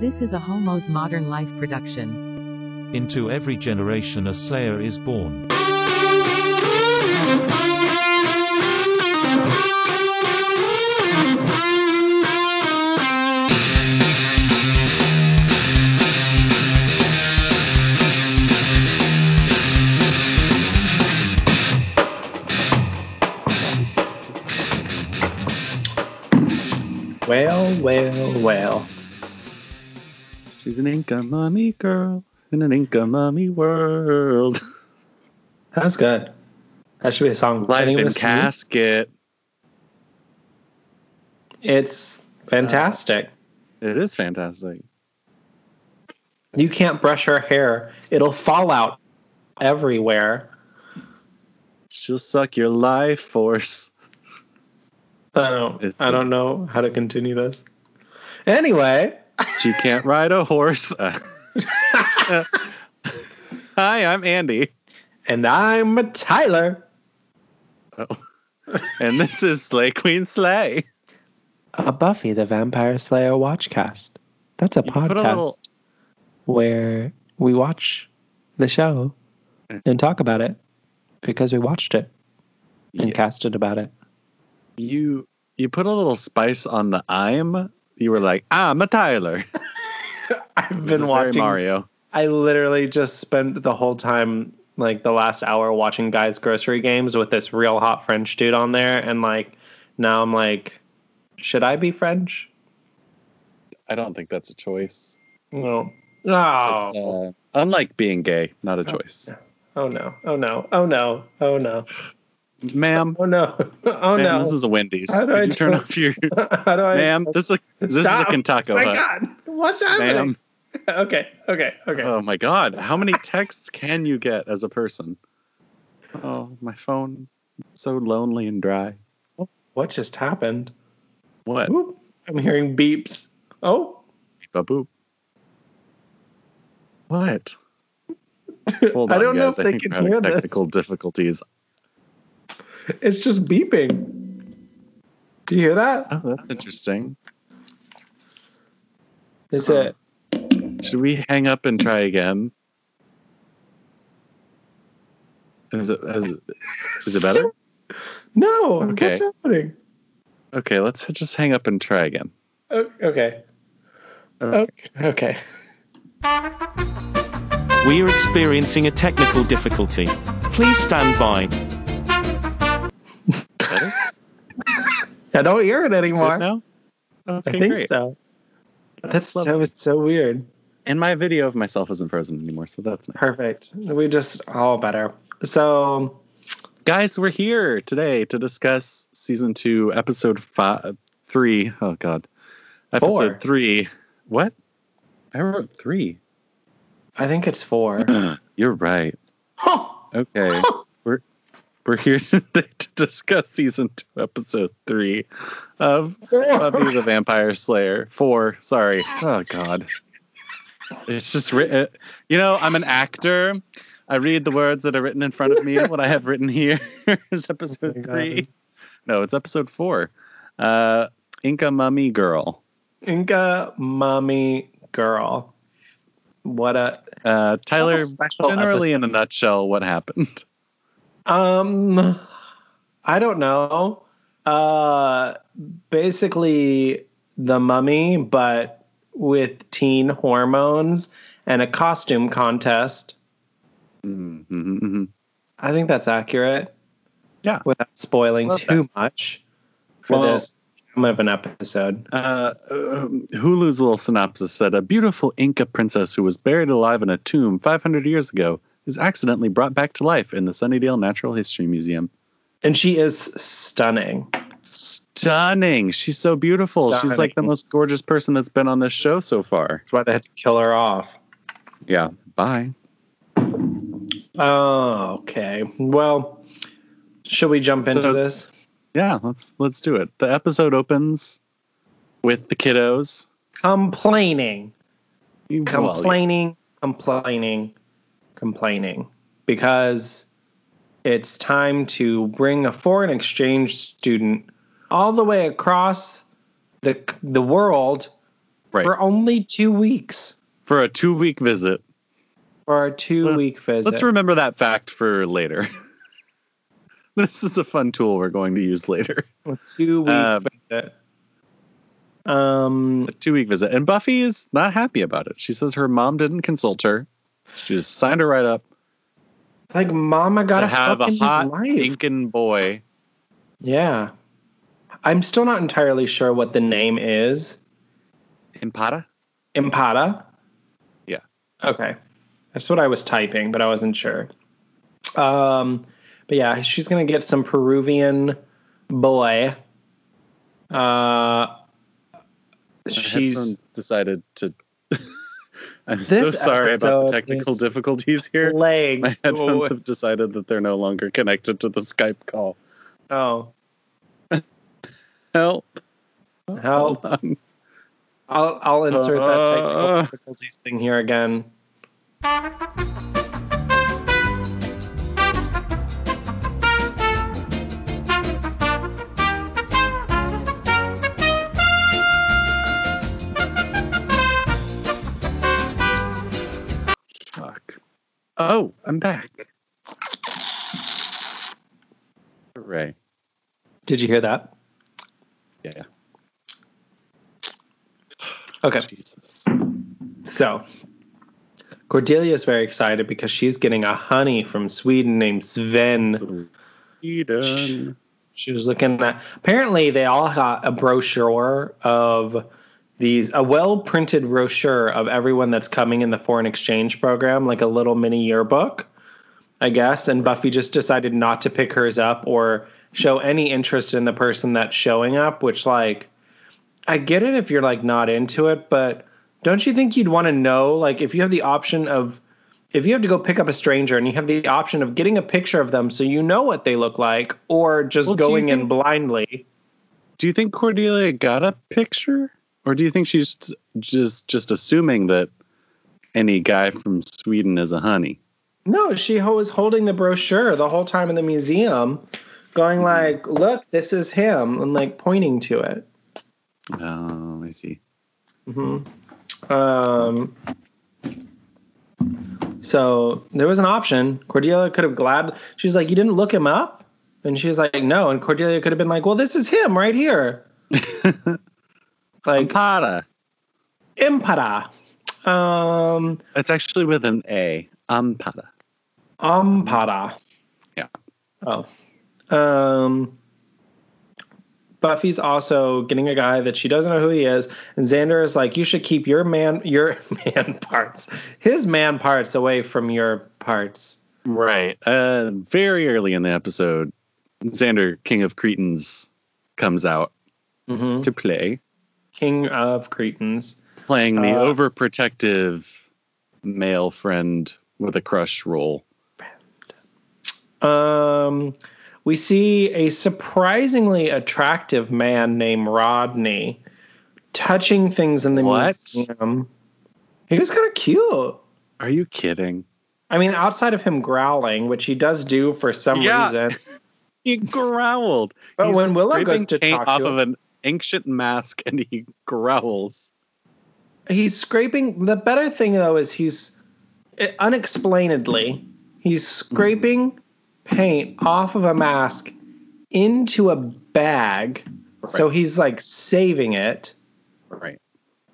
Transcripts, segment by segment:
This is a Homo's Modern Life production. Into every generation a Slayer is born. Well, well, well. She's an Inca mummy girl in an Inca mummy world. That's good. That should be a song. Life in casket. It's fantastic. It is fantastic. you can't brush her hair; it'll fall out everywhere. She'll suck your life force. I don't. It's I don't know how to continue this. Anyway, She can't ride a horse. Hi, I'm Andy. and I'm Tyler. Oh. And this is Slay Queen Slay. A Buffy the Vampire Slayer watchcast. That's a You put a podcast little- where we watch the show and talk about it because we watched it and Yes. casted about it. You you put a little spice on the I'm. You were like, I'm a Tyler. I've been watching. Mario. I literally just spent the whole time, like the last hour, watching Guy's Grocery Games with this real hot French dude on there, and like now I'm like, should I be French? I don't think that's a choice. No. No. uh, unlike being gay, not a choice. oh no. Oh no. Oh no. Oh no. Ma'am, Oh no. Oh ma'am, no. this is a Wendy's. How do Did I you turn off your How do I? ma'am? This is a this Stop. is a Kentucky Oh my Hut. God. What's happening? Ma'am. Okay. Okay. Okay. Oh my god. How many texts can you get as a person? Oh, my phone. So lonely and dry. what just happened? What? Oop. I'm hearing beeps. Oh. Baboop. What? Hold I on, don't know guys. if I they think can we're having hear this. technical difficulties. It's just beeping. Do you hear that? Oh, that's interesting. Is Huh. it? Should we hang up and try again? Is it is it, is it better? No. Okay. What's happening? Okay, let's just hang up and try again. Okay. Okay. Okay. We are experiencing a technical difficulty. Please stand by. I don't hear it anymore. now? I Okay, think great. so. That's lovely. that was so weird. And my video of myself isn't frozen anymore, so that's nice. Perfect. We just all better. So Guys, we're here today to discuss season two, episode five, three. Oh God, episode Four. three. What? I wrote three. I think it's four. You're right. Okay, we're we're here today to discuss season two, episode three of Buffy the Vampire Slayer. Four. Sorry. Oh God. It's just written. You know, I'm an actor. I read the words that are written in front of me. what I have written here is episode Oh three. No, it's episode four. Uh, Inca Mummy Girl. Inca mommy girl. What a Uh, Tyler, generally episode. in a nutshell, what happened? Um, I don't know. Uh, basically the mummy, but with teen hormones and a costume contest. Mm-hmm. I think that's accurate. Yeah. Without spoiling too much for Well- this of an episode. Uh, um, Hulu's little synopsis said a beautiful Inca princess who was buried alive in a tomb 500 years ago is accidentally brought back to life in the Sunnydale Natural History Museum. And she is stunning. Stunning. She's so beautiful. She's like the most gorgeous person that's been on this show so far. That's why they had to kill her off. Yeah. Bye. Oh, okay. Well, should we jump into So- this? Yeah, let's let's do it. The episode opens with the kiddos. Complaining. Well, complaining, complaining, complaining, because it's time to bring a foreign exchange student all the way across the the world Right. for only two weeks For a two week visit. for a two week visit. Let's remember that fact for later. this is a fun tool we're going to use later. a two week Um, visit. Um, A two week visit. And Buffy is not happy about it. She says her mom didn't consult her. She just signed her right up like Mama got to a have a fucking hot life. Incan boy. Yeah, I'm still not entirely sure what the name is. Impata? Impata. Yeah. Okay, that's what I was typing, but I wasn't sure. Um, but yeah, she's gonna get some Peruvian boy. Uh, she's decided to. I'm so sorry about the technical difficulties here. leg. My headphones have decided that they're no longer connected to the Skype call. Oh, Help. help! I'll I'll insert that Uh. technical difficulties thing here again. Oh, I'm back. Hooray. Did you hear that? Yeah. Okay. Jesus. So Cordelia is very excited because she's getting a honey from Sweden named Sven. Eden. She was looking at apparently they all got a brochure of these a well printed brochure of everyone that's coming in the foreign exchange program, like a little mini yearbook, I guess. And Buffy just decided not to pick hers up or show any interest in the person that's showing up, which like I get it if you're like not into it, but don't you think you'd want to know like if you have the option of if you have to go pick up a stranger and you have the option of getting a picture of them so you know what they look like or just Well, going in blindly Do you think Cordelia got a picture? Or do you think she's just just assuming that any guy from Sweden is a honey? no she was holding the brochure the whole time in the museum going like look this is him and like pointing to it. Oh, I see. hmm um so there was an option. Cordelia could have glad she's like you didn't look him up? And she was like no and cordelia could have been like well this is him right here like Impata. impara um It's actually with an A. Ampata. Ampada. Yeah. Oh. Um Buffy's also getting a guy that she doesn't know who he is, and Xander is like, "You should keep your man, your man parts, his man parts away from your parts." Right. Uh, very early in the episode, Xander, King of cretins, comes out hmm to play, King of cretins. playing the Uh, overprotective male friend with a crush role. Um, we see a surprisingly attractive man named Rodney touching things in the What? museum. He was kind of cute. Are you kidding? I mean, outside of him growling, which he does do for some Yeah. reason. He growled. But He's when Willow goes to paint talk off to of him- an ancient mask and he growls. He's scraping. The better thing though is he's eh, unexplainedly he's scraping paint off of a mask into a bag. So he's like saving it, Right.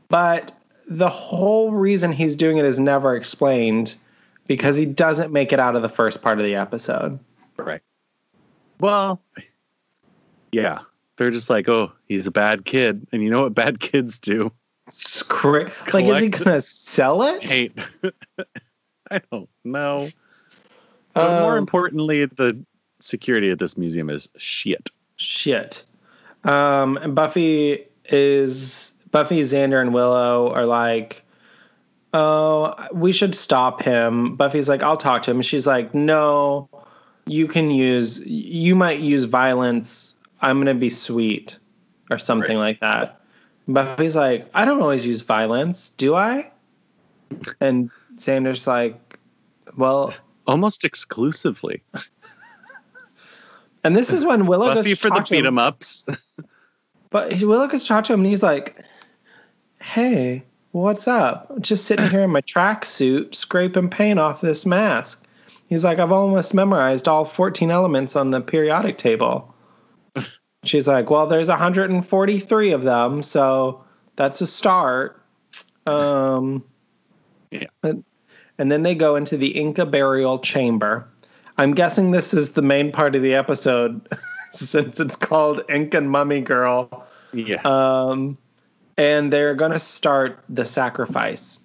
but the whole reason he's doing it is never explained because he doesn't make it out of the first part of the episode. Right. Well, yeah. They're just like, oh, he's a bad kid. And you know what bad kids do? Scra- like, is he gonna sell it? Hate. I don't know. But more Um, importantly, the security at this museum is shit. Shit. Um, and Buffy is Buffy, Xander, and Willow are like, "Oh, we should stop him." Buffy's like, "I'll talk to him." She's like, "No, you can use. You might use violence. I'm gonna be sweet, or something like that." Buffy's like, "I don't always use violence, do I?" And Xander's like, "Well." Almost exclusively. And this is when Willow Buffy goes for the talk to him. beat 'em ups. But Willow gets talk to him and he's like, Hey, what's up? Just sitting here in my tracksuit, scraping paint off this mask. He's like, I've almost memorized all 14 elements on the periodic table. She's like, Well, there's 143 of them, so that's a start. Um, Yeah. And, and then they go into the Inca burial chamber. I'm guessing this is the main part of the episode since it's called Incan Mummy Girl. Yeah. Um, and they're going to start the sacrifice,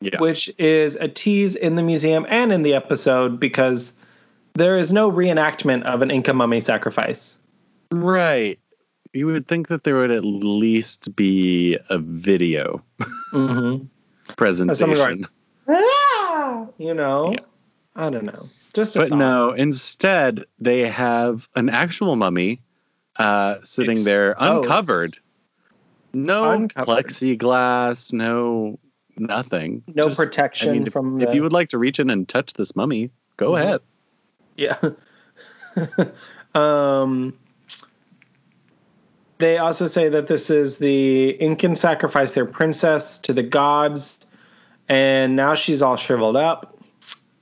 yeah. which is a tease in the museum and in the episode because there is no reenactment of an Inca mummy sacrifice. right. You would think that there would at least be a video Mm-hmm. presentation. You know, Yeah. I don't know. Just But thought. no, instead they have an actual mummy uh, sitting there uncovered. No Uncovered. plexiglass, no nothing. no Just- protection I mean, if, from. if the- you would like to reach in and touch this mummy, go Mhm. ahead. Yeah. um, they also say that this is the Incan sacrifice their princess to the gods, and now she's all shriveled up.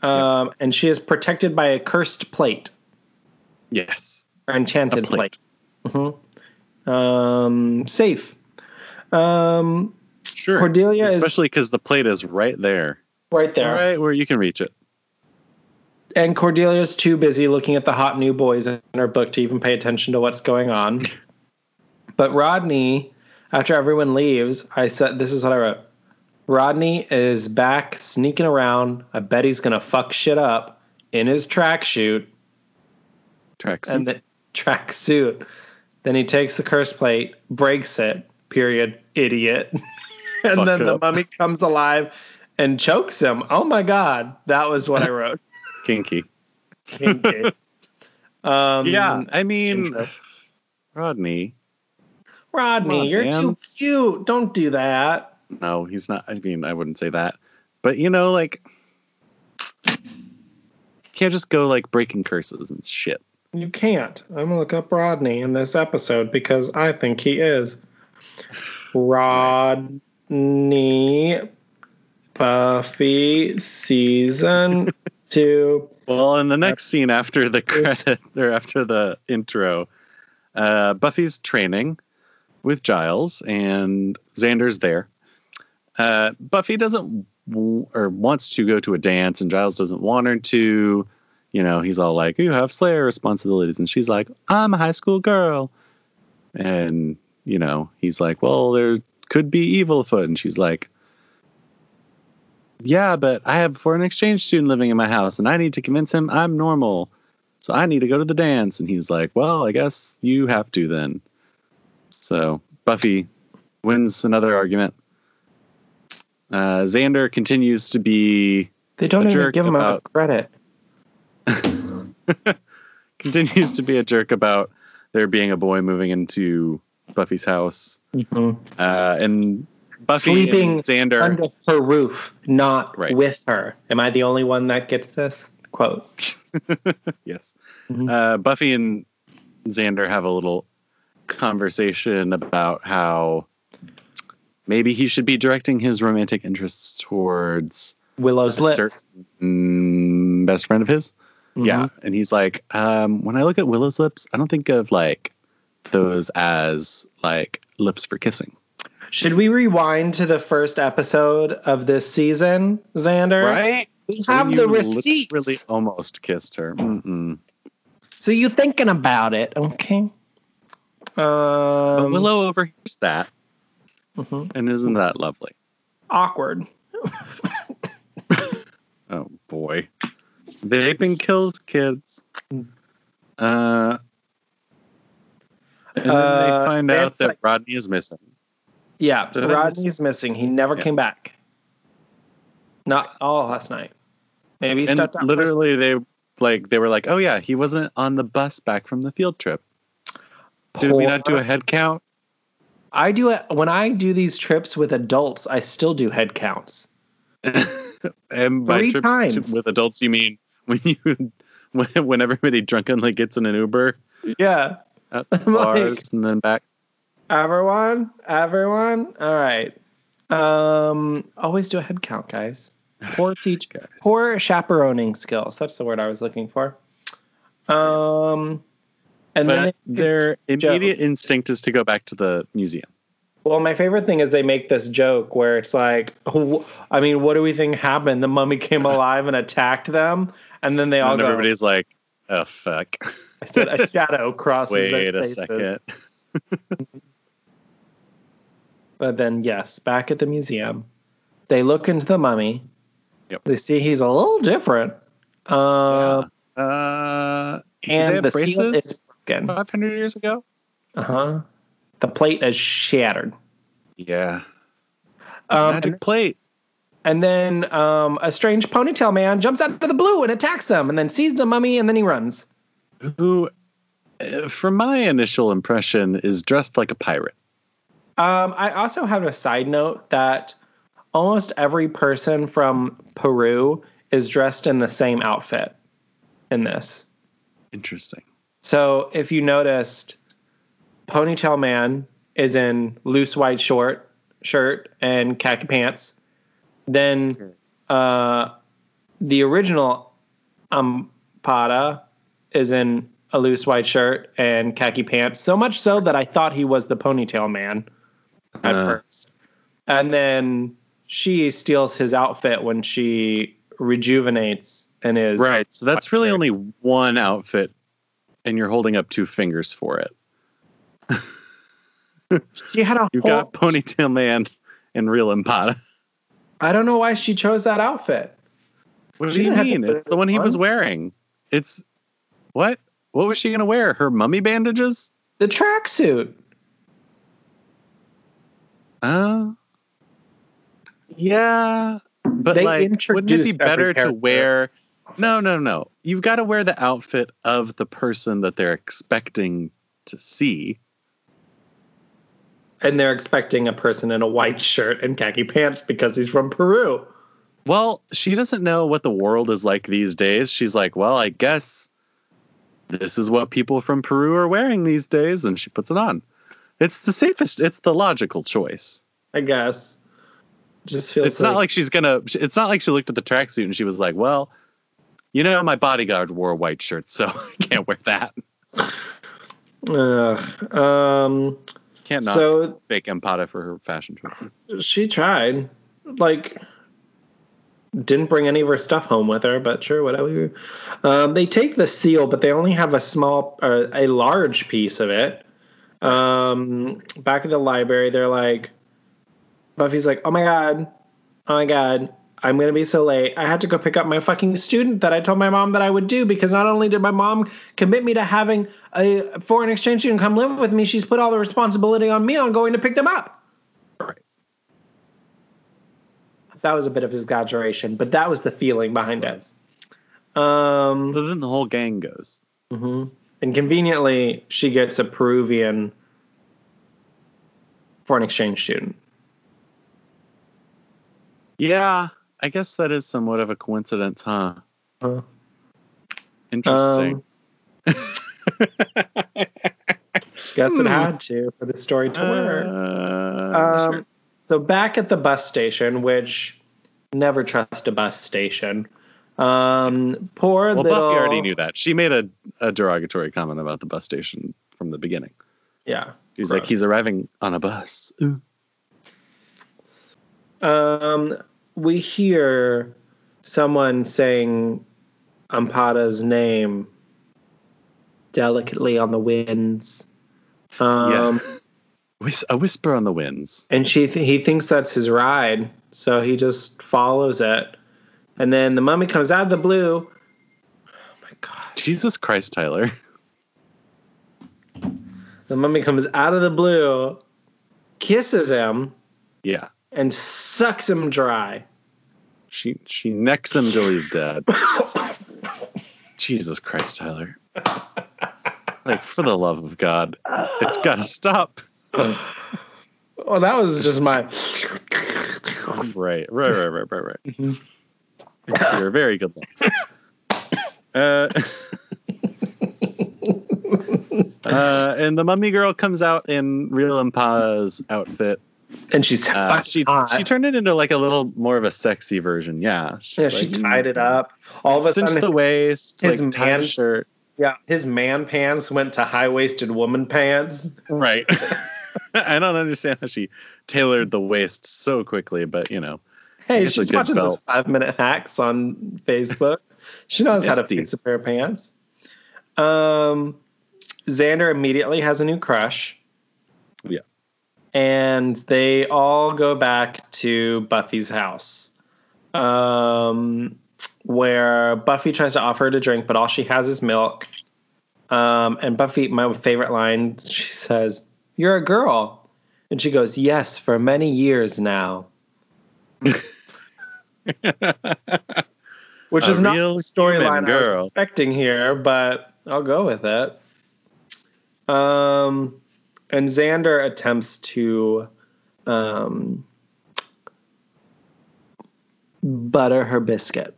Um, And she is protected by a cursed plate Yes. or enchanted A plate. plate. hmm Um, safe. Um, Sure. Cordelia Especially because the plate is right there. right there. Right where you can reach it. And Cordelia's too busy looking at the hot new boys in her book to even pay attention to what's going on. But Rodney, after everyone leaves, I said, This is what I wrote. Rodney is back sneaking around. I bet he's going to fuck shit up in his tracksuit Tracksuit. and the tracksuit. Then he takes the curse plate, breaks it, period, idiot. and Fuck then the mummy comes alive and chokes him. Oh my God. That was what I wrote. Kinky. Kinky. um, yeah. I mean, intro. Rodney. Rodney, on, you're man. too cute. Don't do that. No, he's not. I mean, I wouldn't say that. But you know, like, can't just go like breaking curses and shit. You can't. I'm gonna look up Rodney in this episode because I think he is. Rodney Buffy season two. Well, in the next scene after the credit or after the intro, uh, Buffy's training with Giles and Xander's there. Uh, Buffy doesn't w- or wants to go to a dance, and Giles doesn't want her to. You know, he's all like, "You have Slayer responsibilities," and she's like, "I'm a high school girl," and you know, he's like, "Well, there could be evil afoot," and she's like, yeah, but I have a foreign exchange student living in my house and I need to convince him I'm normal. So I need to go to the dance. And he's like, well, I guess you have to then. So Buffy wins another argument. Uh, Xander continues to be They don't even give him about- credit. continues to be a jerk about there being a boy moving into Buffy's house. Mhm. Uh, and Buffy Sleeping and Xander Under her roof, not Right. with her. Am I the only one that gets this quote? yes. Mhm. Uh, Buffy and Xander have a little conversation about how maybe he should be directing his romantic interests towards Willow's lips. certain best friend of his. Mhm. Yeah. And he's like, um, when I look at Willow's lips, I don't think of like those as like lips for kissing. Should we rewind to the first episode of this season, Xander? Right? We have the receipt. Really almost kissed her. Mm-mm. So you thinking about it, okay? But Um, Willow overhears that, mhm. and isn't that lovely? awkward. Oh boy. Vaping kills kids. Uh, and then Uh, they find out that like- Rodney is missing. Yeah, I Rodney's missing. He never Yeah. came back. Not all last night. Maybe he and stepped out. first. literally, they like they were like, "Oh yeah, he wasn't on the bus back from the field trip." Did we not do a head count? I do it when I do these trips with adults. I still do head counts. and by Three trips times. with adults, you mean when you when, when everybody drunkenly gets in an Uber Yeah, at I'm like- bars and then back? Everyone, everyone. All right. Um, always do a head count, guys. Poor teach, Guys. poor chaperoning skills. That's the word I was looking for. Um, and then But they- their joke. immediate instinct is to go back to the museum. well, my favorite thing is they make this joke where it's like, I mean, what do we think happened? The mummy came alive and attacked them, and then they all And go. everybody's like, "Oh fuck! I said a shadow crosses Wait a faces. second. But then, yes, back at the museum, they look into the mummy. Yep. They see he's a little different. Uh, Uh, and the seal is broken. five hundred years ago? Uh huh. The plate is shattered. Yeah, Um, magic and, plate. and then um, a strange ponytail man jumps out of the blue and attacks them, and then sees the mummy, and then he runs. Who, uh, from my initial impression, is dressed like a pirate. Um, I also have a side note that almost every person from Peru is dressed in the same outfit in this. Interesting. So if you noticed, Ponytail Man is in loose white short shirt and khaki pants. Then uh, the original Ampada is in a loose white shirt and khaki pants. So much so that I thought he was the Ponytail Man at Uh. first. And then she steals his outfit when she rejuvenates and is Right. So that's really shirt. only one outfit, and you're holding up two fingers for it. She had a You've whole, got Ponytail Man and Real Empada. I don't know why she chose that outfit. What do you didn't have to mean? It's the one he was wearing. It's what? What was she gonna wear? Her mummy bandages? The tracksuit. Uh yeah. But They like wouldn't it be better to wear No, no, no. You've got to wear the outfit of the person that they're expecting to see. And they're expecting a person in a white shirt and khaki pants because he's from Peru. Well, she doesn't know what the world is like these days. She's like, well, I guess this is what people from Peru are wearing these days, and she puts it on. It's the safest. It's the logical choice. I guess. Just feels It's not like she's gonna. It's not like she looked at the tracksuit and she was like, well, you know, my bodyguard wore a white shirt, so I can't wear that. Ugh. um Can't not so fake Empata for her fashion choices. she tried. Like didn't bring any of her stuff home with her, but sure, whatever. Um, they take the seal, but they only have a small, uh, a large piece of it. Um, back at the library, they're like, Buffy's like, "Oh my god, oh my god, I'm gonna be so late. I had to go pick up my fucking student that I told my mom that I would do because not only did my mom commit me to having a foreign exchange student come live with me, she's put all the responsibility on me on going to pick them up." Right. That was a bit of exaggeration, but that was the feeling behind it. Um, So then the whole gang goes. mhm. And conveniently, she gets a Peruvian foreign exchange student. Yeah, I guess that is somewhat of a coincidence, huh? Huh. Interesting. Um, guess it had to for the story to work. Uh, Um, sure. So back at the bus station, which never trust a bus station. Um, poor Well, little. Buffy already knew that. She made a, a derogatory comment about the bus station from the beginning. Yeah. She's like, he's arriving on a bus. Um, we hear someone saying Ampada's name delicately on the winds. Um, yeah. A whisper on the winds. and she th- he thinks that's his ride, so he just follows it. And then the mummy comes out of the blue. Oh my god! Jesus Christ, Tyler. The mummy comes out of the blue, kisses him, Yeah. and sucks him dry. She she necks him till he's dead. Jesus Christ, Tyler. Like, for the love of God, it's got to stop. Well, that was just my. Right, right, right, right, right, right. You're very good lens. Uh, Uh, and the mummy girl comes out in Real Impa's outfit. And she's Uh, she hot. she turned it into like a little more of a sexy version. Yeah. She's yeah, she tied it up. All of a cinched sudden, the waist, his like tied man- a shirt. yeah, his man pants went to high waisted woman pants. Right. I don't understand how she tailored the waist so quickly, but you know. Hey, she's watching those five minute hacks on Facebook. she knows how to fix a pair of pants. Um, Xander immediately has a new crush. Yeah. And they all go back to Buffy's house. Um, where Buffy tries to offer her to drink, but all she has is milk. Um, and Buffy, my favorite line, she says, You're a girl. And she goes, Yes, for many years now. Which is not the storyline I was expecting here, but I'll go with it. Um, and Xander attempts to um, butter her biscuit.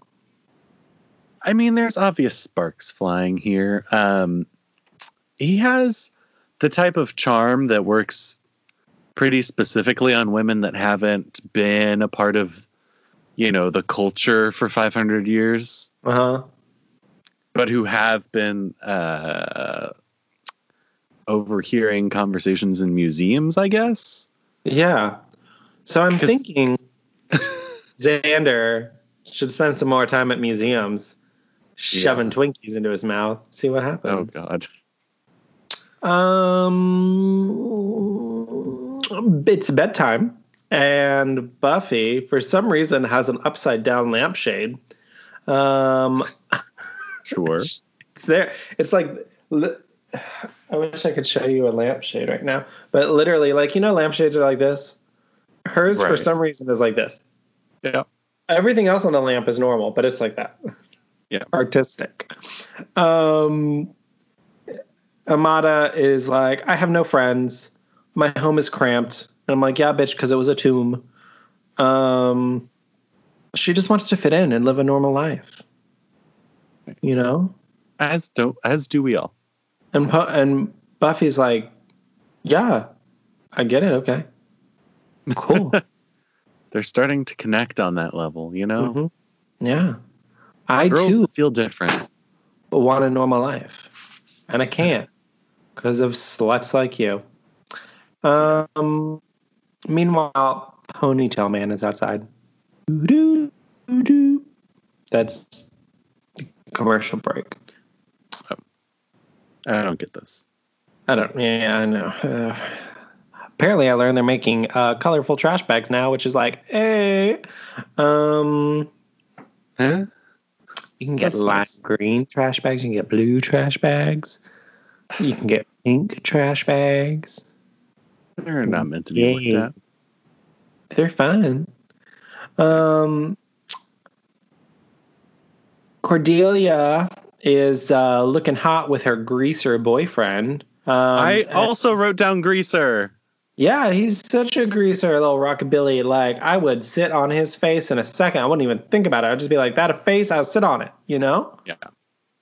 I mean, there's obvious sparks flying here. Um, he has the type of charm that works pretty specifically on women that haven't been a part of, you know, the culture for 500 years, Uh huh. but who have been uh, overhearing conversations in museums, I guess. Yeah. So i'm thinking Xander should spend some more time at museums shoving Twinkies into his mouth. See what happens. Oh. God. Um, it's bedtime, and Buffy, for some reason, has an upside down lampshade. Um, Sure. it's there. It's like, I wish I could show you a lampshade right now, but literally, like you know, lampshades are like this. Hers, for some reason, is like this. Yeah. Everything else on the lamp is normal, but it's like that. Yeah. Artistic. Um, Amada is like, I have no friends. My home is cramped. And I'm like, yeah, bitch, because it was a tomb. Um, she just wants to fit in and live a normal life. You know? As do as do we all. And and Buffy's like, yeah, I get it. Okay. Cool. They're starting to connect on that level, you know? Mhm. Yeah. I Girls too feel different. want a normal life, and I can't because of sluts like you. Um. Meanwhile, Ponytail Man is outside. That's the commercial break. I don't get this. I don't. Yeah, I know. Uh, apparently, I learned they're making uh, colorful trash bags now, which is like, hey, um, Huh? you can get That's lime nice. green trash bags. You can get blue trash bags. You can get pink trash bags. They're not meant to be looked Yay. at. They're fine. Um, Cordelia is uh, looking hot with her greaser boyfriend. Um, I also wrote down greaser. Yeah, he's such a greaser, little rockabilly. Like I would sit on his face in a second. I wouldn't even think about it. I'd just be like, "That a face? I'll sit on it." You know. Yeah.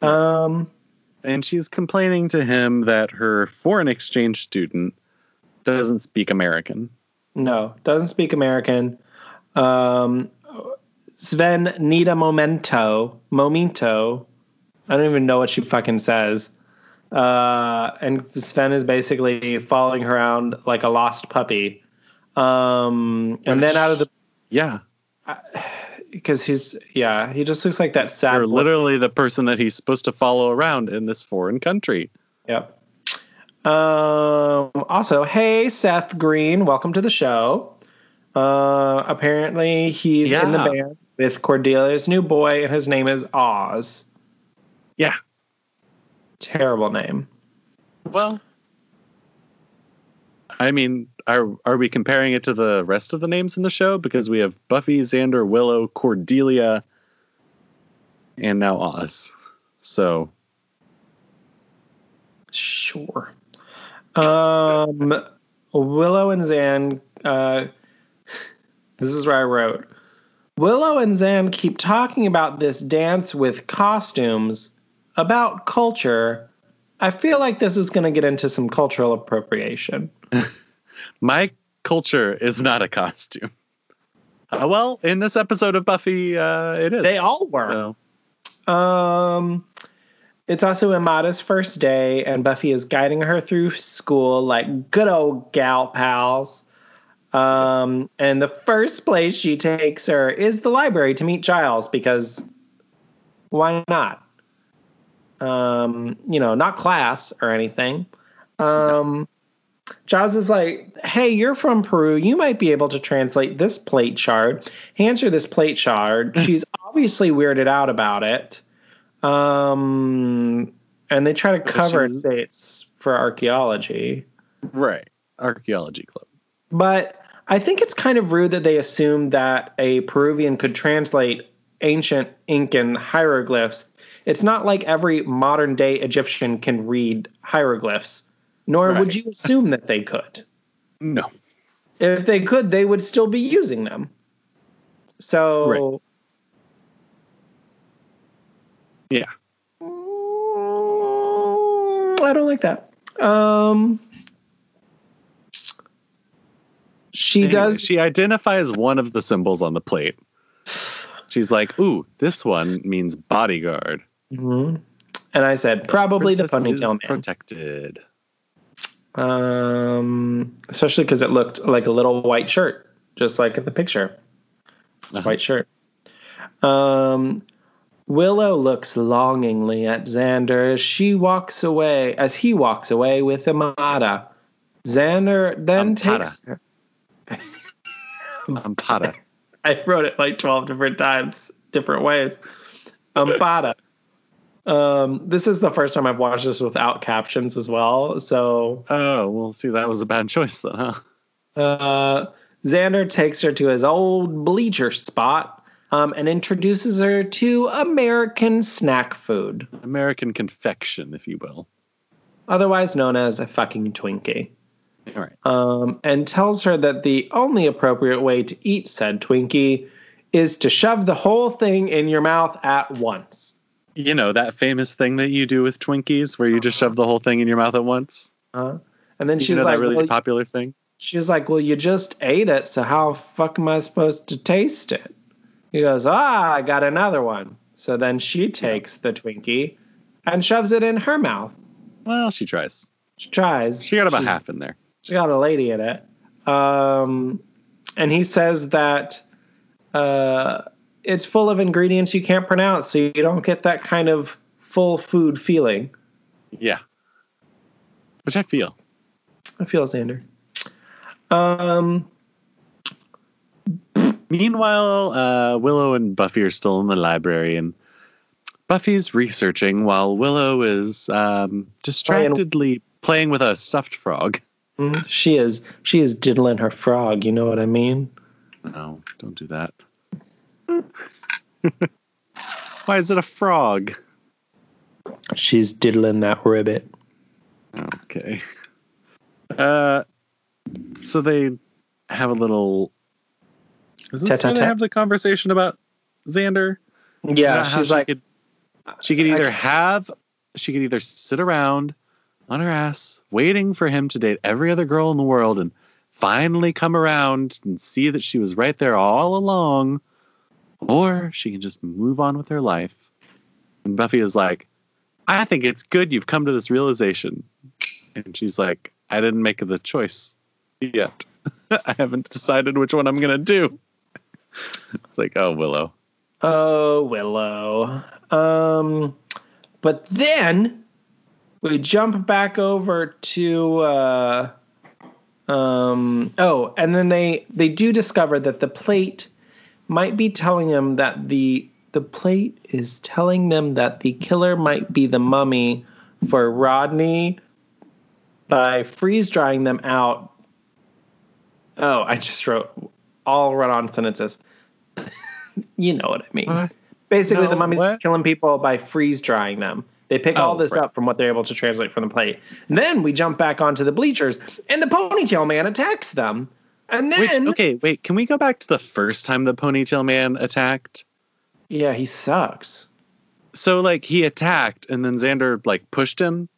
Um. And she's complaining to him that her foreign exchange student doesn't speak American. No, doesn't speak American. Um. Sven need a momento. Momento. I don't even know what she fucking says. Uh, and Sven is basically following her around like a lost puppy. Um, and then out of the Yeah. because he's yeah he just looks like that sad boy. literally the person that he's supposed to follow around in this foreign country. Yep. Um, also, hey, Seth Green, welcome to the show. Uh, apparently, he's in the band with Cordelia's new boy, and his name is Oz. Yeah. Terrible name. Well, I mean, are are we comparing it to the rest of the names in the show? Because we have Buffy, Xander, Willow, Cordelia, and now Oz. So Sure. Um, Willow and Zan. Uh, this is where I wrote. Willow and Zan keep talking about this dance with costumes, about culture, I feel like this is going to get into some cultural appropriation. My culture is not a costume. Uh, well, in this episode of Buffy, uh, it is. They all were. So, Um, it's also Amada's first day, and Buffy is guiding her through school like good old gal pals. Um, and the first place she takes her is the library to meet Giles because why not? Um, you know, not class or anything. Um, Giles is like, hey, you're from Peru. You might be able to translate this plate shard. Hands her this plate shard. She's obviously weirded out about it. Um, and they try to cover it, she's- for archaeology. right. Archaeology Club. But I think it's kind of rude that they assumed that a Peruvian could translate ancient Incan hieroglyphs. It's not like every modern day Egyptian can read hieroglyphs, nor would you assume that they could. No. If they could, they would still be using them. So, Yeah. I don't like that. Um, she Anyway, does. She identifies one of the symbols on the plate. She's like, "Ooh, this one means bodyguard." Mhm. And I said probably the is ponytail man. protected. Um, especially because it looked like a little white shirt, just like in the picture. It's Uh-huh. white shirt. Um, Willow looks longingly at Xander as she walks away, as he walks away with Amada. Xander then Amada. takes. Ampada. I wrote it like 12 different times, different ways. Ampada. Um, this is the first time I've watched this without captions as well. So Oh, well, see, that was a bad choice then, huh? Uh, Xander takes her to his old bleacher spot um, and introduces her to American snack food, American confection, if you will. otherwise known as a fucking Twinkie, All right. um, and tells her that the only appropriate way to eat said Twinkie is to shove the whole thing in your mouth at once. You know, that famous thing that you do with Twinkies where you just shove the whole thing in your mouth at once? Uh-huh. and then you she's know like, that really well, popular thing? she's like, well, you just ate it, so how fuck am I supposed to taste it? He goes, ah, I got another one. So then she takes the Twinkie and shoves it in her mouth. Well, she tries. She tries. She got about She's- half in there. She got a lady in it. Um, and he says that uh, it's full of ingredients you can't pronounce, so you don't get that kind of full food feeling. Yeah. Which I feel. I feel Xander. Um, Meanwhile, uh, Willow and Buffy are still in the library, and Buffy's researching while Willow is um, distractedly playing with a stuffed frog. mm, she is she is diddling her frog. You know what I mean? No, don't do that. Why is it a frog? She's diddling that ribbit. Okay. Uh, so they have a little. Is this where they have the conversation about Xander? Yeah, she's she like, could, she could I- either have, she could either sit around on her ass waiting for him to date every other girl in the world and finally come around and see that she was right there all along, or she can just move on with her life. And Buffy is like, I think it's good you've come to this realization. And she's like, I didn't make the choice yet. I haven't decided which one I'm going to do. It's like, oh, Willow. Oh, Willow. Um, but then we jump back over to uh, um, oh, and then they they do discover that the plate might be telling them that the the plate is telling them that the killer might be the mummy for Rodney by freeze drying them out. Oh, I just wrote all run-on sentences. You know what I mean. What? Basically, No, the mummy's what? killing people by freeze drying them. They pick all Oh, this right. up from what they're able to translate from the plate. And then we jump back onto the bleachers, and the ponytail man attacks them. And Which, then, okay, wait, can we go back to the first time the ponytail man attacked? yeah, he sucks. So, like, he attacked and then Xander, like, pushed him.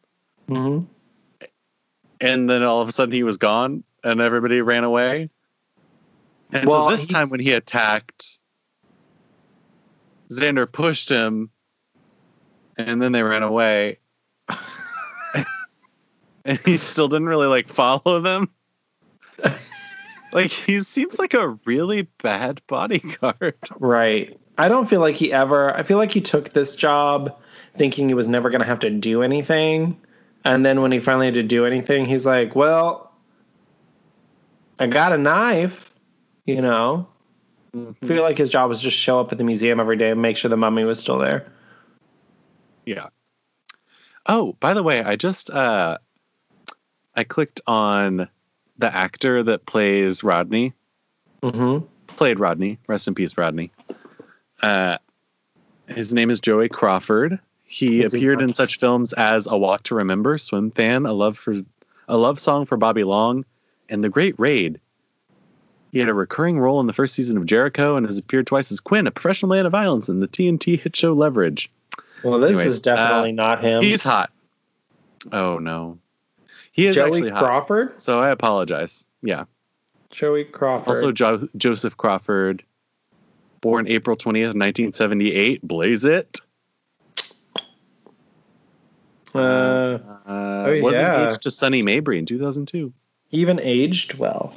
hmm and then all of a sudden he was gone and everybody ran away. And Well, so this time when he attacked, Xander pushed him and then they ran away. and he still didn't really like follow them. like he seems like a really bad bodyguard. Right. I don't feel like he ever. I feel like he took this job thinking he was never going to have to do anything, and then when he finally had to do anything, he's like, "Well, I got a knife." You know. I feel like his job was just show up at the museum every day and make sure the mummy was still there. Yeah. Oh, by the way, I just uh I clicked on the actor that plays Rodney. Mm-hmm. Played Rodney. Rest in peace, Rodney. Uh his name is Joey Crawford. He Is he appeared in such films as A Walk to Remember, Swim Fan, A Love for A Love Song for Bobby Long, and The Great Raid. He had a recurring role in the first season of Jericho and has appeared twice as Quinn, a professional man of violence in the TNT hit show Leverage. Well, this Anyways, is definitely uh, not him. He's hot. Oh no. He is Joey actually hot. Crawford. So I apologize. Yeah. Joey Crawford. Also jo- Joseph Crawford, born April 20th, 1978. Blaze it. uh, Uh, Oh, was yeah. engaged to Sunny Mabrey in 2002. even aged well.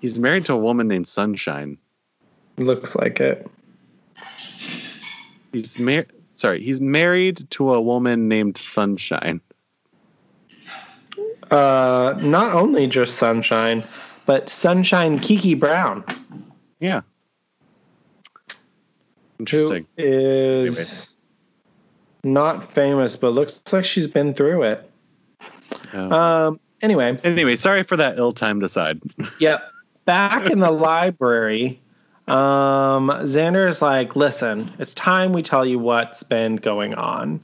He's married to a woman named Sunshine. Looks like it. He's married. Sorry, he's married to a woman named Sunshine. Uh, not only just Sunshine, but Sunshine Kiki Brown, Yeah. who Interesting. is not famous, but looks like she's been through it. Yeah. Um. Anyway, anyway, sorry for that ill-timed aside. Yep. Back in the library, um, Xander is like, listen, it's time we tell you what's been going on.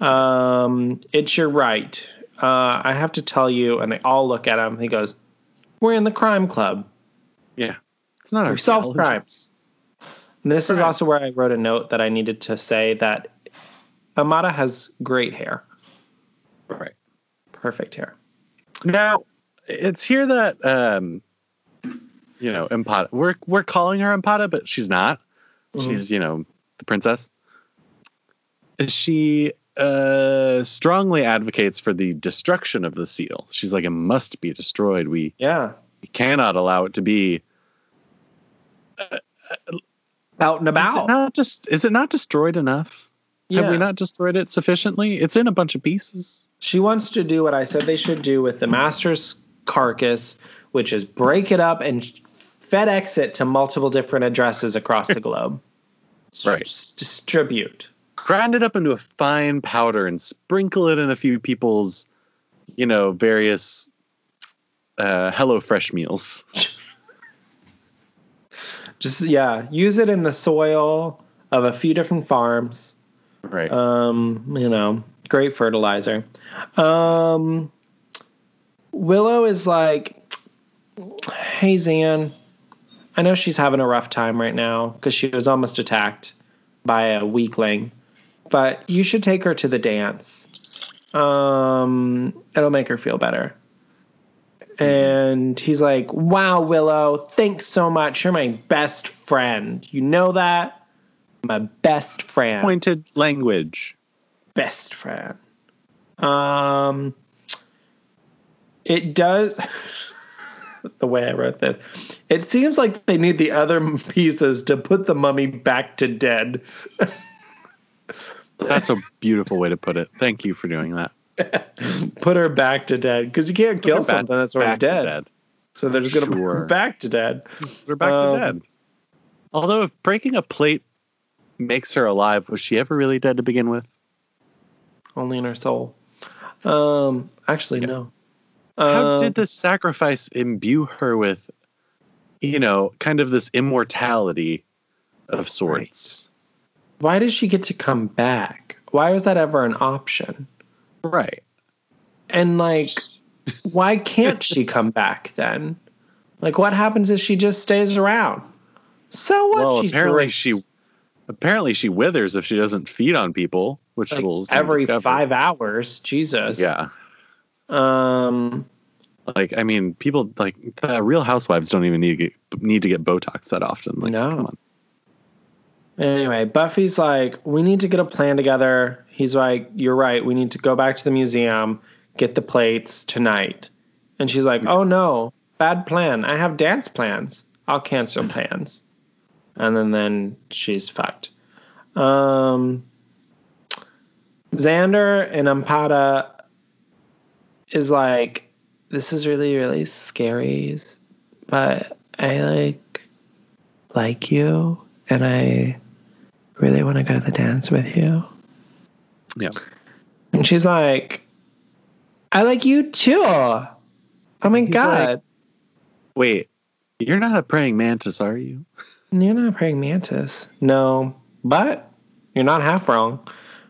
Um, it's your right. Uh, I have to tell you. And they all look at him. He goes, we're in the crime club. yeah. It's not We our solve solve crimes. And this is also where I wrote a note that I needed to say that Amada has great hair. Right. Perfect hair. Now, it's here that um you know, Impata. We're we're calling her Impata, but she's not. Mhm. She's, you know, the princess. She uh strongly advocates for the destruction of the seal. She's like it must be destroyed. We, Yeah. we cannot allow it to be Out and Is it about. not just is it not destroyed enough? Yeah. Have we not destroyed it sufficiently? It's in a bunch of pieces. She wants to do what I said they should do with the master's carcass, which is break it up and FedEx it to multiple different addresses across the globe. Right. s- distribute. grind it up into a fine powder and sprinkle it in a few people's, you know, various uh, Hello Fresh meals. Just yeah, use it in the soil of a few different farms. Right. Um, you know, great fertilizer. Um, Willow is like, hey Zan, I know she's having a rough time right now because she was almost attacked by a weakling, but you should take her to the dance. Um, it'll make her feel better. And he's like, wow, Willow, thanks so much. You're my best friend. You know that? My best friend Pointed language. best friend. Um, it does. the way I wrote this, it seems like they need the other pieces to put the mummy back to dead. That's a beautiful way to put it. Thank you for doing that. put her back to dead because you can't kill Put back- something that's already dead. dead. So they're just gonna put her Sure. back to dead. Her back Um, to dead. Although, if breaking a plate makes her alive, was she ever really dead to begin with? Only in her soul. Um, actually, no. How Um, did the sacrifice imbue her with, you know, kind of this immortality of sorts? Why does she get to come back? Why was that ever an option? Right. And like, why can't she come back then? Like, what happens if she just stays around? So what? Well, she apparently drinks- she apparently she withers if she doesn't feed on people, which Like, we'll every five hours. Jesus. Yeah, Um. like I mean, people like the Real Housewives don't even need to get need to get Botox that often. Like, No. come on. Anyway, Buffy's like, we need to get a plan together. He's like, you're right. We need to go back to the museum, get the plates tonight. And she's like, oh no, bad plan. I have dance plans. I'll cancel plans. And then then she's fucked. Um, Xander and Ampada is like, this is really really scary, but I like like you and I really want to go to the dance with you. Yeah. And she's like, I like you too. Oh my He's god. like- Wait, you're not a praying mantis, are you? you're not a praying mantis. No, but you're not half wrong.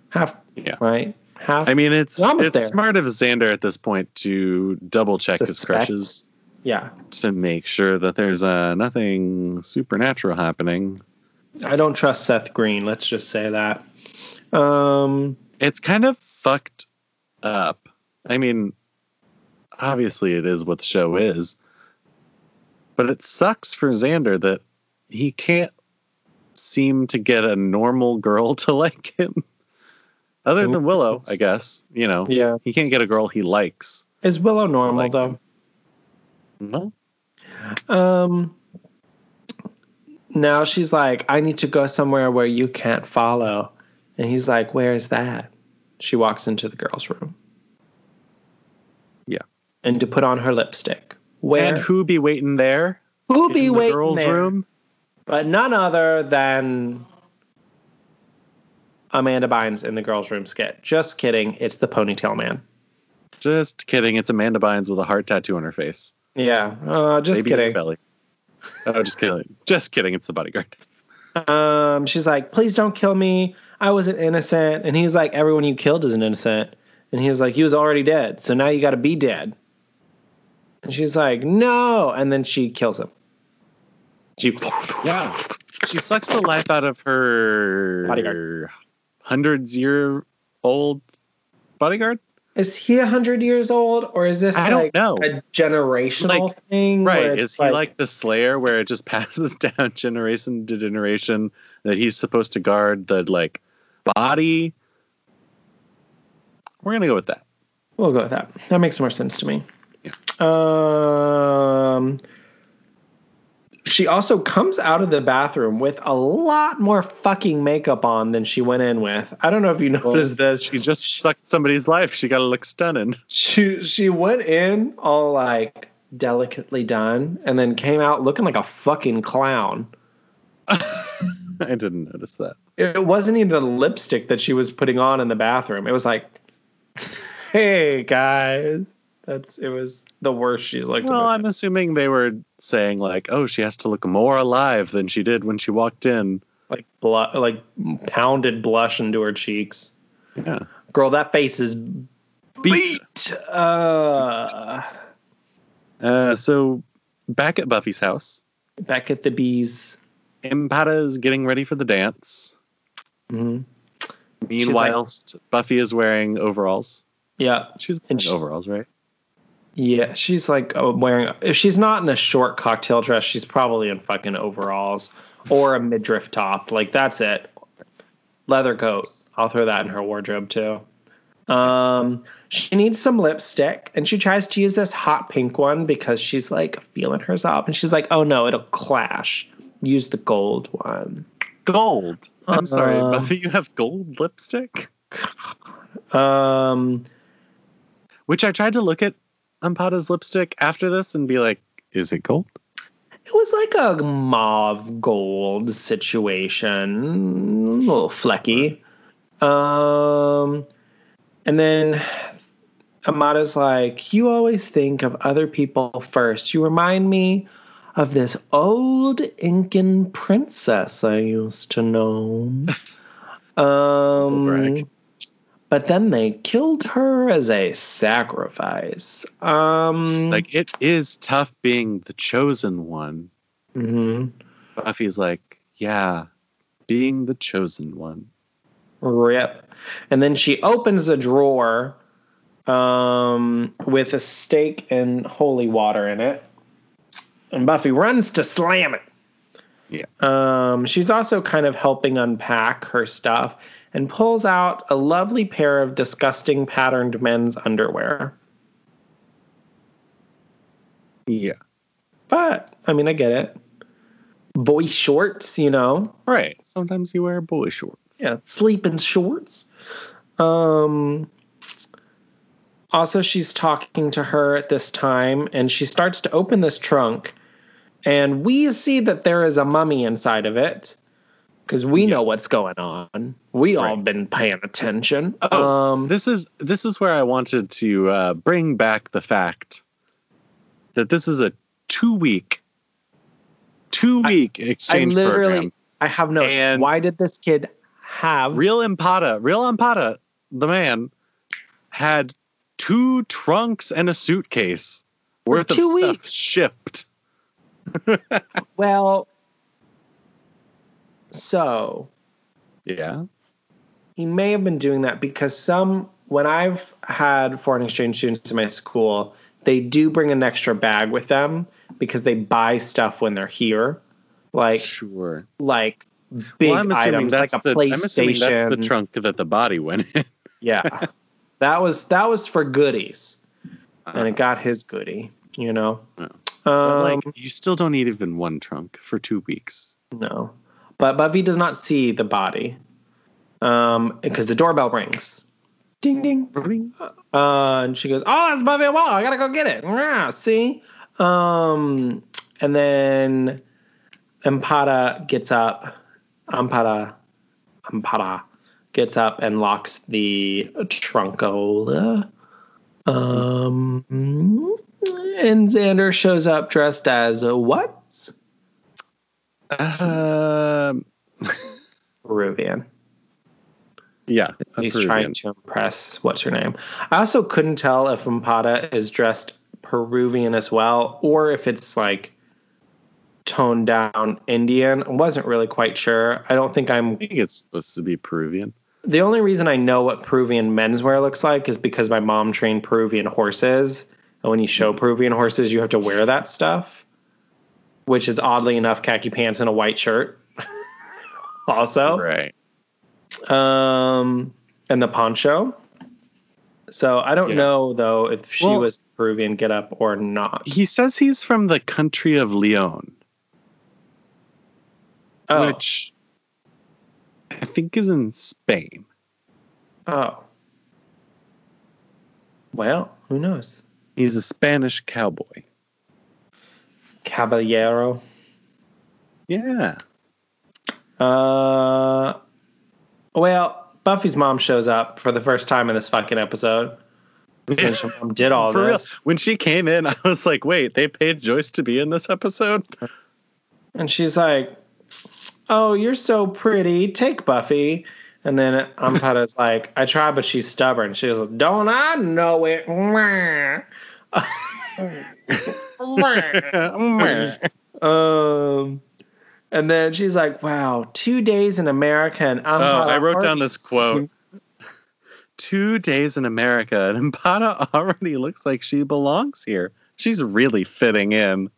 Half Yeah. right. Half I mean, it's it's there. smart of Xander at this point to double check his crushes yeah. to make sure that there's uh, nothing supernatural happening. I don't trust Seth Green, let's just say that. Um It's kind of fucked up. I mean, obviously it is what the show is, but it sucks for Xander that he can't seem to get a normal girl to like him. Other than Willow, I guess. You know, yeah. he can't get a girl he likes. Is Willow normal Like- though? No, Um now she's like, I need to go somewhere where you can't follow. And he's like, Where is that? She walks into the girl's room. Yeah. And to put on her lipstick. Where and who be waiting there? who in be the waiting girls' there? room? But none other than Amanda Bynes in the girls' room skit. Just kidding. It's the ponytail man. Just kidding. It's Amanda Bynes with a heart tattoo on her face. Yeah. Uh, just Maybe kidding. belly. Oh, just kidding. Just kidding. It's the bodyguard. Um, she's like, please don't kill me. I wasn't innocent. And he's like, everyone you killed is an innocent. And he was like, he was already dead. So now you got to be dead. And she's like, no. And then she kills him. She, Yeah. She sucks the life out of her Bodyguard. Hundreds year old bodyguard. Is he a hundred years old, or is this I don't like know. a generational Like, thing? Right. Is he like, the Slayer where it just passes down generation to generation that he's supposed to guard the like body? We're gonna go with that. We'll go with that. That makes more sense to me. Yeah. Um, she also comes out of the bathroom with a lot more fucking makeup on than she went in with. I don't know if you noticed this. She just sucked somebody's life. She gotta look stunning. She she went in all like delicately done, and then came out looking like a fucking clown. I didn't notice that. It wasn't even the lipstick that she was putting on in the bathroom. It was like, hey guys, that's it was the worst she's looked. Well, I'm assuming they were saying like, "Oh, she has to look more alive than she did when she walked in." like blu- like pounded blush into her cheeks. Yeah, Girl, that face is beat. beat. Uh, Uh, so back at Buffy's house, back at the bees. Impata is getting ready for the dance. Mm-hmm. Meanwhile, Buffy is wearing overalls. Yeah, She's wearing she- overalls, right? Yeah. She's like wearing. If she's not in a short cocktail dress, she's probably in fucking overalls or a midriff top. Like that's it. Leather coat. I'll throw that in her wardrobe too. Um, she needs some lipstick, and she tries to use this hot pink one because she's like feeling herself, and she's like, "Oh no, it'll clash. Use the gold one." Gold. I'm sorry, Uh, Buffy. You have gold lipstick. Um, Which I tried to look at Impata's lipstick after this and be like, "Is it gold?" it was like a mauve gold situation, a little flecky. Um, and then Amada's like, "You always think of other people first. You remind me of this old Incan princess I used to know." Um. But then they killed her as a sacrifice. Um, like it is tough being the chosen one. mhm. Buffy's like, yeah, being the chosen one. Rip. And then she opens a drawer um, with a stake and holy water in it. And Buffy runs to slam it. Yeah. Um, she's also kind of helping unpack her stuff and pulls out a lovely pair of disgusting patterned men's underwear. Yeah. But, I mean, I get it. Boy shorts, you know. Right. Sometimes you wear boy shorts. Yeah, sleeping shorts. Um also she's talking to her at this time and she starts to open this trunk and we see that there is a mummy inside of it because we know what's going on. We all been paying attention. Oh, um This is this is where I wanted to uh, bring back the fact that this is a two week two week I exchange literally program. I have no And- why did this kid have Real Impata, Real Impata, the man had two trunks and a suitcase worth two of stuff weeks. shipped. well so Yeah. he may have been doing that because some when I've had foreign exchange students in my school, they do bring an extra bag with them because they buy stuff when they're here, like Sure. like big well, I'm items that's like a the I'm assuming that's the trunk that the body went in. yeah, that was that was for goodies, and Uh, it got his goodie. You know, um, like you still don't need even one trunk for two weeks. no, but Buffy does not see the body, um, because the doorbell rings. Ding ding. Uh, and she goes, "Oh, it's Buffy Wall. I gotta go get it." Yeah, see, um, and then Empata gets up. Empata, Empata gets up and locks the trunkola. Um, and Xander shows up dressed as what? Um, Peruvian. yeah, He's Peruvian. trying to impress what's her name. I also couldn't tell if Empata is dressed Peruvian as well, or if it's like toned down Indian. I wasn't really quite sure. I don't think I'm I think it's supposed to be Peruvian. the only reason I know what Peruvian menswear looks like is because my mom trained Peruvian horses. And when you show Peruvian horses, you have to wear that stuff, which is oddly enough khaki pants and a white shirt. also, Right. um, and the poncho. So I don't Yeah. know though if she Well- was Peruvian get up or not. He says he's from the country of Leon, Oh, which I think is in Spain. oh. Well, who knows? He's a Spanish cowboy. Caballero. Yeah. Uh, well, Buffy's mom shows up for the first time in this fucking episode. Her mom did all For real. this, When she came in, I was like, wait, they paid Joyce to be in this episode? and she's like, "Oh, you're so pretty. Take Buffy." And then Ampata's like, "I try, but she's stubborn." She goes, "Don't I know it?" um, and then she's like, "Wow, two days in America." And Oh, I wrote down this quote. Two days in America, and Impata already looks like she belongs here. She's really fitting in.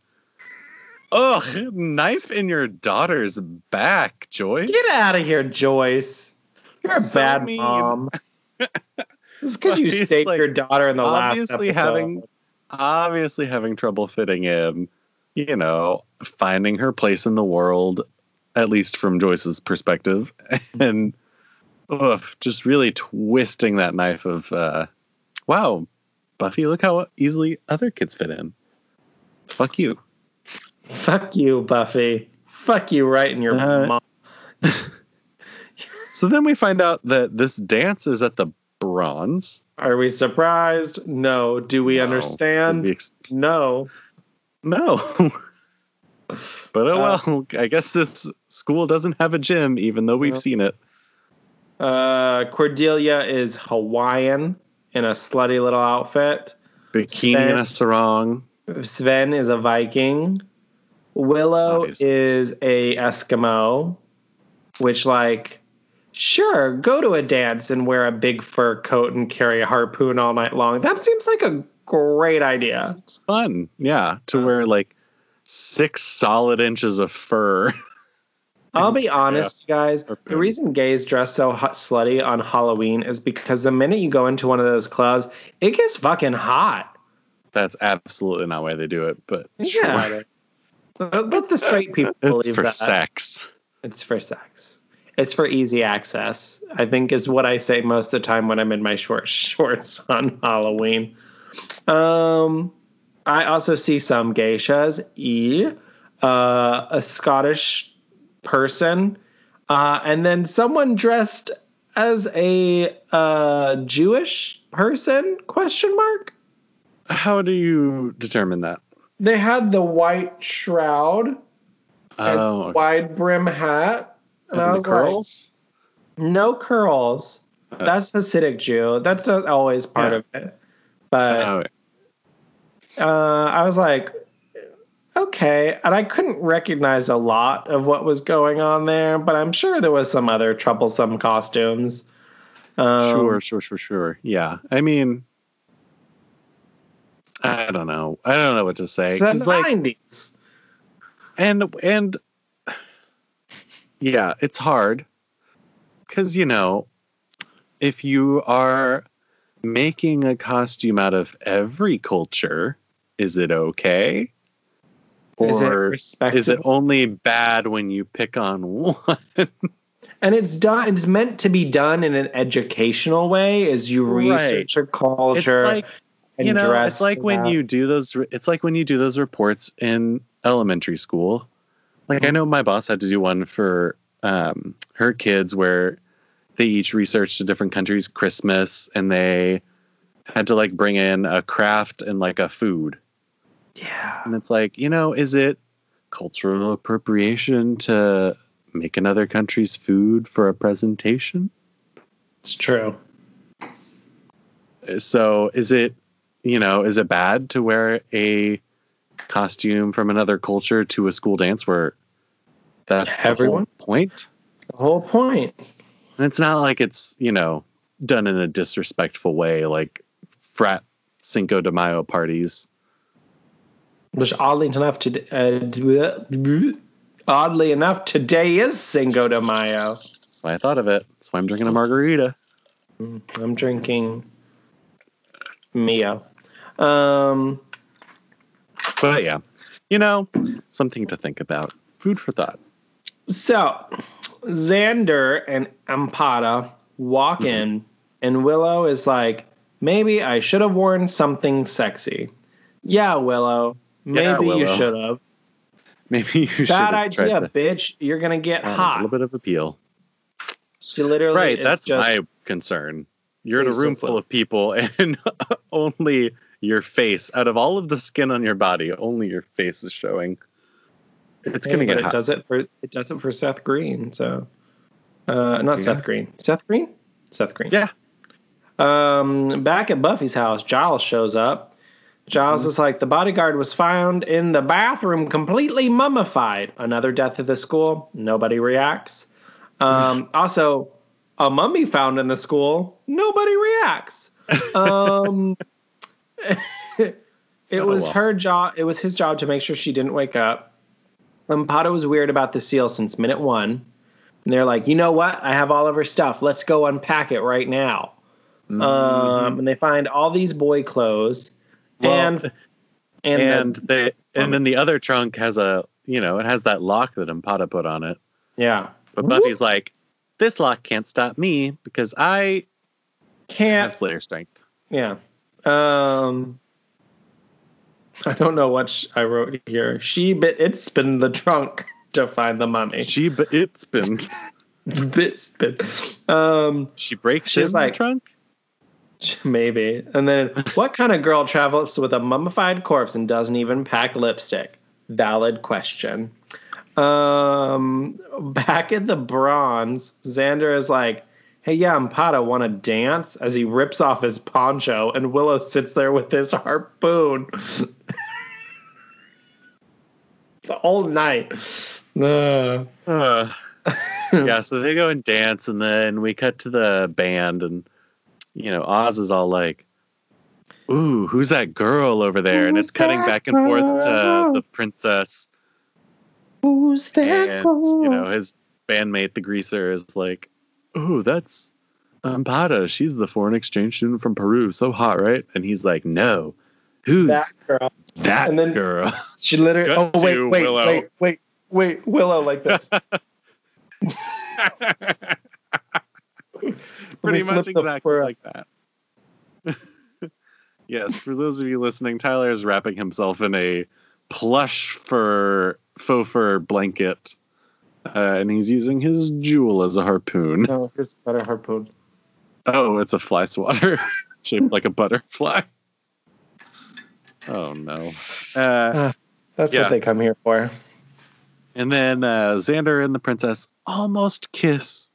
Ugh, knife in your daughter's back, Joyce. Get out of here, Joyce. You're a So bad mean. mom. It's because you He's saved like, your daughter in the last obviously episode. having obviously having trouble fitting in you know finding her place in the world at least from joyce's perspective and ugh, just really twisting that knife of uh wow buffy look how easily other kids fit in fuck you Fuck you, Buffy. Fuck you right in your Uh, mom. so then we find out that this dance is at the bronze Are we surprised? No. Do we No. understand? We ex- no. No. but oh Uh, well, I guess this school doesn't have a gym, even though we've No. seen it. Uh, Cordelia is Hawaiian in a slutty little outfit. Bikini and a sarong. Sven is a Viking. Willow Nice. is a Eskimo, which like Sure, go to a dance and wear a big fur coat and carry a harpoon all night long. That seems like a great idea. It's fun. Yeah. To uh, wear like six solid inches of fur. I'll be honest, you guys. The reason gays dress so hot, slutty on Halloween is because the minute you go into one of those clubs, it gets fucking hot. That's absolutely not why they do it, but Yeah. sure. The straight people believe It's for that. sex. It's for sex. It's for easy access. I think is what I say most of the time when I'm in my short shorts on Halloween. Um, I also see some geishas. E, uh, a Scottish person, uh, and then someone dressed as a uh, Jewish person? Question mark. How do you determine that? They had the white shroud, and Oh, okay. wide brim hat, and And was like, curls? No curls. Uh, That's Hasidic Jew. That's not always part Yeah. of it. But Oh, uh, I was like, okay. And I couldn't recognize a lot of what was going on there, but I'm sure there was some other troublesome costumes. Um, sure, sure, sure, sure. Yeah. I mean, I don't know. I don't know what to say. It's the like, 90s. and and yeah it's hard because you know if you are making a costume out of every culture is it okay Is it or is it only bad when you pick on one and it's done. It's meant to be done in an educational way, as you Right. research a culture. it's like and you know dress it's like when that. you do those it's like when you do those reports in elementary school like i Mm-hmm. know my boss had to do one for um, her kids where they each researched a different country's christmas and they had to like bring in a craft and like a food Yeah. and it's like you know is it cultural appropriation to make another country's food for a presentation It's true. so is it you know is it bad to wear a costume from another culture to a school dance where that's the Everyone? whole point The whole point. and it's not like it's you know done in a disrespectful way like frat cinco de mayo parties Which oddly enough, today, uh, oddly enough, today is Cinco de Mayo. that's why i thought of it that's why i'm drinking a margarita I'm drinking Mio. Um, but yeah you know something to think about food for thought so Xander and Ampada walk mm-hmm. in, and Willow is like, "Maybe I should have worn something sexy." Yeah, Willow. Maybe Yeah, you should have. maybe you should Bad idea, to bitch. You're gonna get hot. a little bit of appeal She literally right that's just, my concern you're in a room full of people and only your face out of all of the skin on your body only your face is showing it's Hey, gonna but get it hot does it for it does it for Seth Green. So, uh, not Yeah. Seth Green. Seth Green. Seth Green. yeah Um, back at Buffy's house, Giles shows up. Giles Mm-hmm. is like, the bodyguard was found in the bathroom, completely mummified. Another death at the school. Nobody reacts. Um, also, a mummy found in the school. Nobody reacts. Um, it Oh, was well. her job. It was his job to make sure she didn't wake up. Um, Pato was weird about the seal since minute one. And they're like, you know what? I have all of her stuff. Let's go unpack it right now. Mm-hmm. Um, and they find all these boy clothes, Well, and and, and the- the and then the other trunk has a you know it has that lock that Ampada put on it yeah, but Buffy's like this lock can't stop me because I can't Slayer strength yeah. Um, I don't know what sh- I wrote here. She bit it's been the trunk to find the money. she bit it's been It's been, um, she breaks She's in like- the trunk maybe. And then, what kind of girl travels with a mummified corpse and doesn't even pack lipstick? Valid question. Um, back at the bronze, Xander is like, "Hey, yeah, Ampata, want to dance?" As he rips off his poncho, and Willow sits there with his harpoon the whole night. Uh, uh, yeah, so they go and dance, and then we cut to the band, and you know, Oz is all like, "Ooh, who's that girl over there?" and it's cutting back and forth to the princess, Who's that and girl? you know, his bandmate, the greaser, is like, "Ooh, that's um, Ampata. She's the foreign exchange student from Peru. So hot, right?" And he's like, "No, who's that girl? that, girl. And then- girl?" She literally. Oh wait, wait, Willow. wait, wait, wait, Willow like this. Pretty much exactly like that. yes, for those of you listening, Tyler is wrapping himself in a plush fur faux fur blanket, uh, and he's using his jewel as a harpoon. No, here's a better harpoon. Oh, it's a fly swatter shaped like a butterfly. Oh no! Uh, That's Yeah. what they come here for. and then uh, Xander and the princess almost kiss,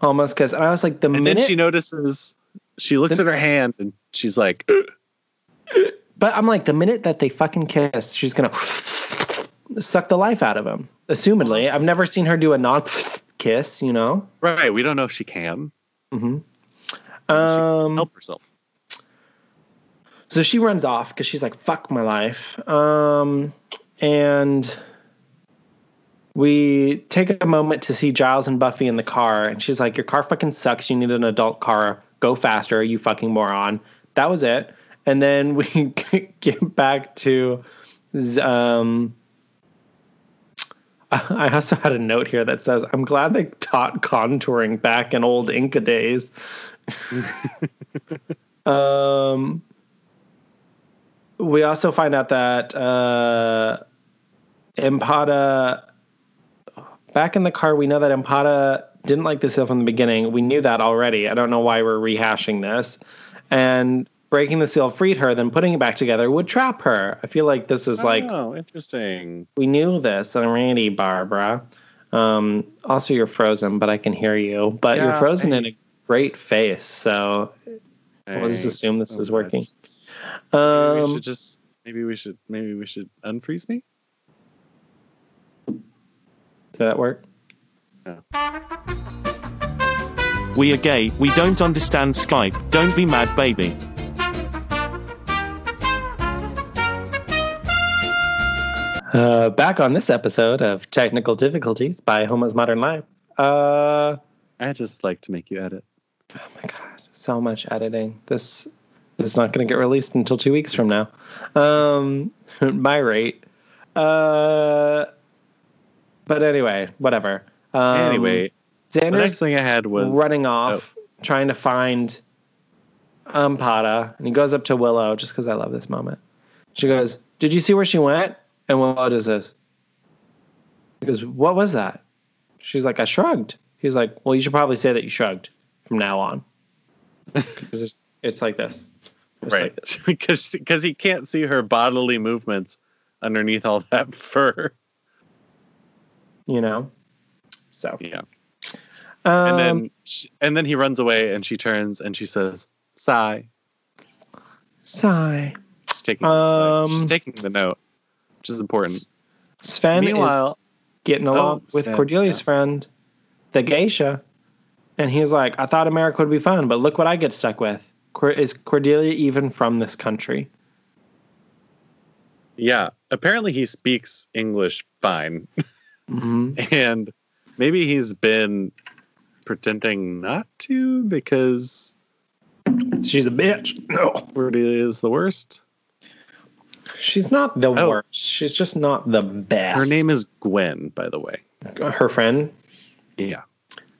Almost because I was like, the and minute. then she notices. She looks The- at her hand and she's like, but I'm like, the minute that they fucking kiss, she's gonna suck the life out of him. Assumedly, I've never seen her do a non kiss. You know. "Right, we don't know if she can Mm-hmm. Um. help herself." So she runs off because she's like, fuck my life. Um, and we take a moment to see Giles and Buffy in the car. And she's like, Your car fucking sucks. You need an adult car. Go faster, you fucking moron. That was it. And then we get back to. Um, I also had a note here that says, I'm glad they taught contouring back in old Inca days. um, we also find out that uh, back in the car, we know that Empata didn't like the seal from the beginning. We knew that already. I don't know why we're rehashing this. And breaking the seal freed her, then putting it back together would trap her. I feel like this is like oh, interesting. we knew this already, Barbara. Um, also, you're frozen, but I can hear you. But you're frozen I- in a great face, so we'll just assume this so is much. working. Maybe we Um, should just maybe we should maybe we should unfreeze me. Did that work? We are gay, we don't understand Skype, don't be mad, baby. Uh, back on this episode of Technical Difficulties by Homo's Modern Life. Uh, I just like to make you edit. oh my god, so much editing. This is not going to get released until two weeks from now. Um, my rate. Uh, but anyway, whatever. Um, anyway, the next thing I had was running off, trying to find Umpata, and he goes up to Willow just because I love this moment. She goes, "Did you see where she went?" And Willow does this. He goes, "What was that?" She's like, "I shrugged." He's like, "Well, you should probably say that you shrugged from now on." Because it's, it's like this, right because because he can't see her bodily movements underneath all that fur. you know. So, Yeah, um, and then she, and then he runs away, and she turns and she says, "Sigh." sigh. She's taking Um, she's taking the note, which is important. Sven is getting along with Sven, Cordelia's yeah. friend, the geisha. And he's like, I thought America would be fun, but look what I get stuck with. Is Cordelia even from this country? yeah, apparently he speaks English fine, hmm and maybe he's been pretending not to because She's a bitch. No. Cordelia is the worst. She's not the Oh. worst. She's just not the best. Her name is Gwen, by the way. her friend, Yeah.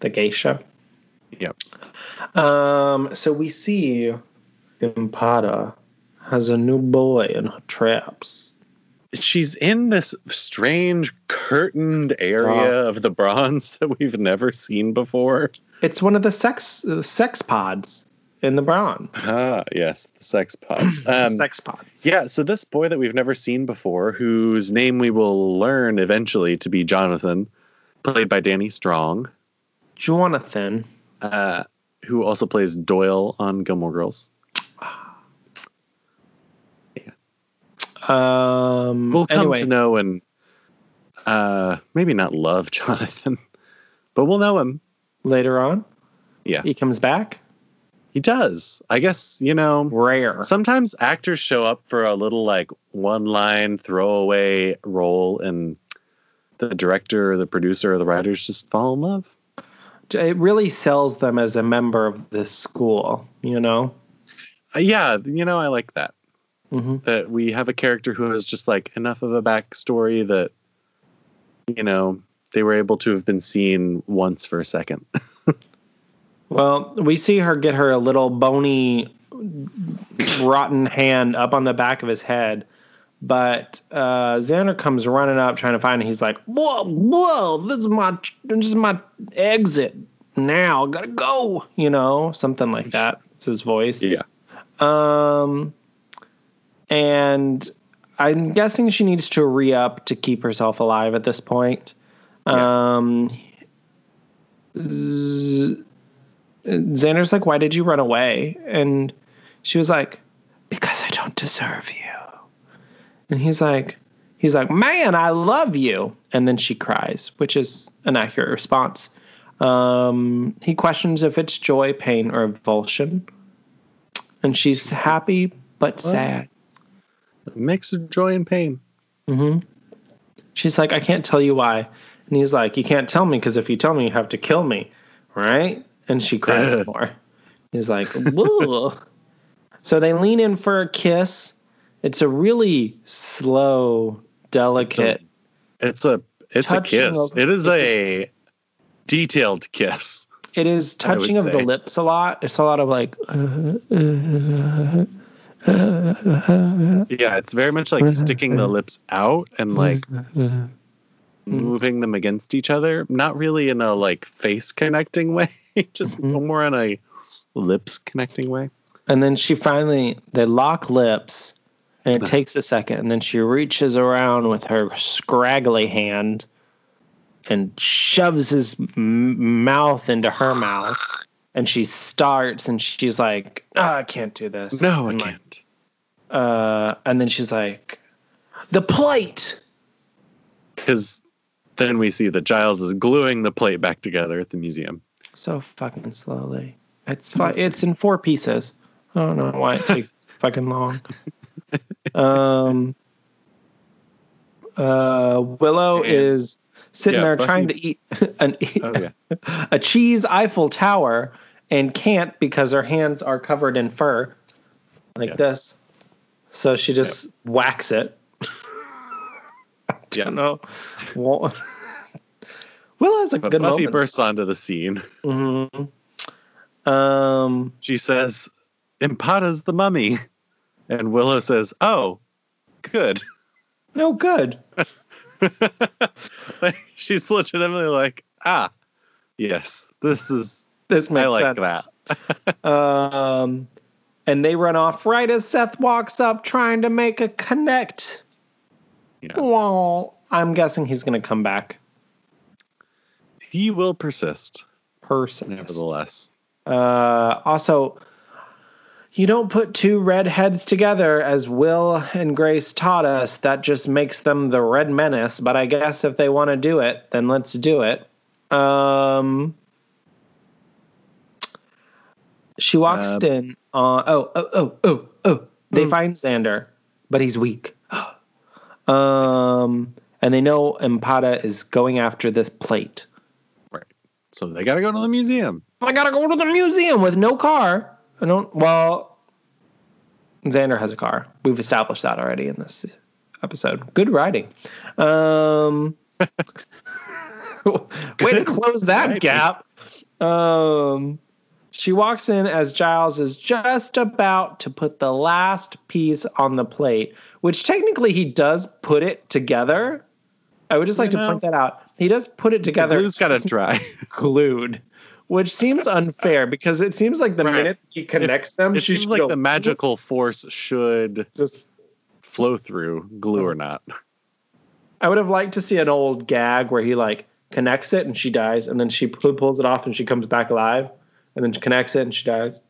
the geisha. Yep. Um, so we see Impata has a new boy in her traps. She's in this strange curtained area of the bronze that we've never seen before. It's one of the sex uh, sex pods in the bronze. Ah, yes, the sex pods. Um, sex pods. yeah, so this boy that we've never seen before, whose name we will learn eventually to be Jonathan, played by Danny Strong, Jonathan. uh, who also plays Doyle on Gilmore Girls. Um, We'll come anyway, to know and uh, maybe not love Jonathan, but we'll know him. later on. Yeah. He comes back. He does. I guess you know. Rare. Sometimes actors show up for a little like one line throwaway role, and the director, or the producer, or the writers just fall in love. It really sells them as a member of this school, you know? Uh, yeah, you know, I like that. hmm That we have a character who has just like enough of a backstory that, you know, they were able to have been seen once for a second. Well, we see her get her a little bony, rotten hand up on the back of his head. But uh, Xander comes running up trying to find it. He's like, "Whoa, whoa! This is my, this is my exit. Now, I gotta go." You know, something like that. It's his voice. yeah. Um, and I'm guessing she needs to re up to keep herself alive at this point. Um, Z- Xander's like, "Why did you run away?" And she was like, "Because I don't deserve you." And he's like, "He's like, man, I love you." And then she cries, which is an accurate response. Um, he questions if it's joy, pain, or revulsion and she's happy but sad. A mix of joy and pain. hmm She's like, I can't tell you why. And he's like, You can't tell me because if you tell me, you have to kill me. Right? And she cries more. He's like, Whoa. so they lean in for a kiss. It's a really slow, delicate. It's a it's a Touching kiss. of- it is a detailed kiss. It is touching of the lips a lot. It's a lot of like, Yeah, it's very much like sticking the lips out and like moving them against each other. Not really in a like face connecting way, just Mhm. more in a lips connecting way. And then she finally they lock lips, and it takes a second, and then she reaches around with her scraggly hand and shoves his m- mouth into her mouth, and she starts, and she's like, "Ah, "I can't do this." No, I And, can't. Uh, and then she's like, "The plate." Because then we see that Giles is gluing the plate back together at the museum. So fucking slowly. It's it's in four pieces. I don't know why it takes fucking long. Um. Uh, Willow is sitting yeah, there Buffy- trying to eat an Oh yeah. a cheese Eiffel Tower and can't because her hands are covered in fur, like this. So she just whacks it. Yeah. don't know. Well, Willow has a But good Buffy moment. bursts onto the scene. Mhm. Um, She says, Impada's the mummy. And Willow says, Oh, good. no good. like, she's legitimately like, Ah, yes, this is, This makes I like sense. that. Um, and they run off right as Seth walks up, trying to make a connect. Yeah. Well, I'm guessing he's going to come back. He will persist, Person. nevertheless. Uh, also, you don't put two red heads together as Will and Grace taught us. That just makes them the Red Menace. But I guess if they want to do it, then let's do it. Um, she walks Uh, in. Uh, oh, oh, oh, oh, oh. They Hmm. find Xander, but he's weak. Um, and they know Empada is going after this plate. Right. So they got to go to the museum. I gotta go to the museum with no car. I don't. Well, Xander has a car. We've established that already in this episode. Good writing. Um, way to close that gap. Um, she walks in as Giles is just about to put the last piece on the plate, which technically he does put it together. I would just like You to know. point that out. He does put it The together glue's got to dry. glued, which seems unfair because it seems like the Right. minute he connects them, It she seems like go, the magical force should Just, flow through, glue or not. I would have liked to see an old gag where he like connects it and she dies, and then she pulls it off and she comes back alive, and then she connects it and she dies.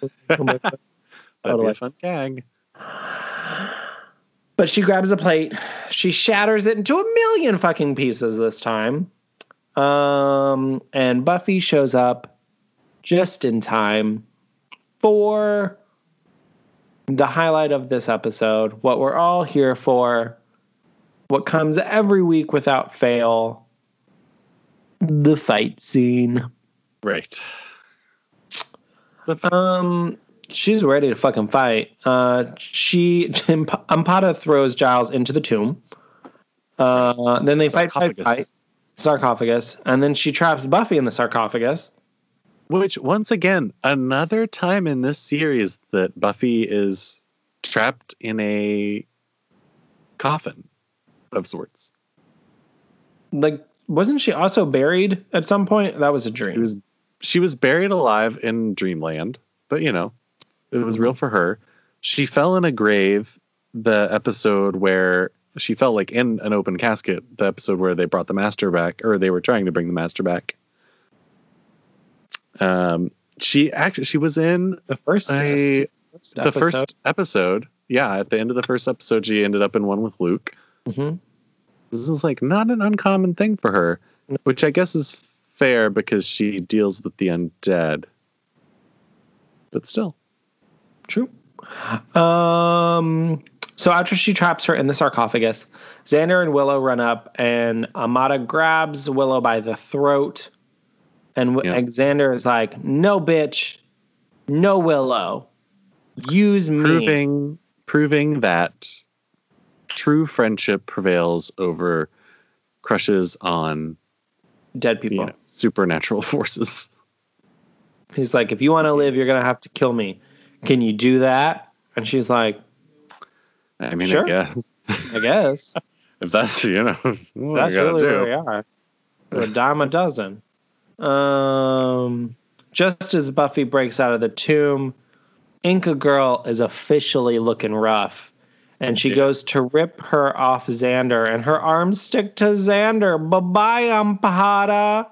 That'd be a fun gag. But she grabs a plate, she shatters it into a million fucking pieces this time. Um, and Buffy shows up just in time for the highlight of this episode, what we're all here for, what comes every week without fail the fight scene. Right. Um, she's ready to fucking fight. Uh, she Ampata throws Giles into the tomb. Uh, then they fight, fight, Sarcophagus. fight, sarcophagus, and then she traps Buffy in the sarcophagus. Which, once again, another time in this series that Buffy is trapped in a coffin of sorts. Like, wasn't she also buried at some point? That was a dream. She was she was buried alive in Dreamland, but you know, it was real for her. She fell in a grave. The episode where she fell like in an open casket. The episode where they brought the master back, or they were trying to bring the master back. Um, she actually she was in the first, first the first episode. Yeah, at the end of the first episode, she ended up in one with Luke. hmm This is like not an uncommon thing for her, which I guess is fair because she deals with the undead. But still, True. Um. So after she traps her in the sarcophagus, Xander and Willow run up, and Amada grabs Willow by the throat, and, w- Yeah. Xander is like, "No, bitch, no Willow, use me." proving proving that true friendship prevails over crushes on Dead people. you know, supernatural forces. He's like, "If you want to live, you're gonna have to kill me. Can you do that?" And she's like, I mean, Sure. I guess "I guess." if that's you know that's really do. where we are. We're a dime a dozen. Um, just as Buffy breaks out of the tomb, Inca Girl is officially looking rough. And she Yeah. goes to rip her off Xander, and her arms stick to Xander. Bye bye, Ampahada.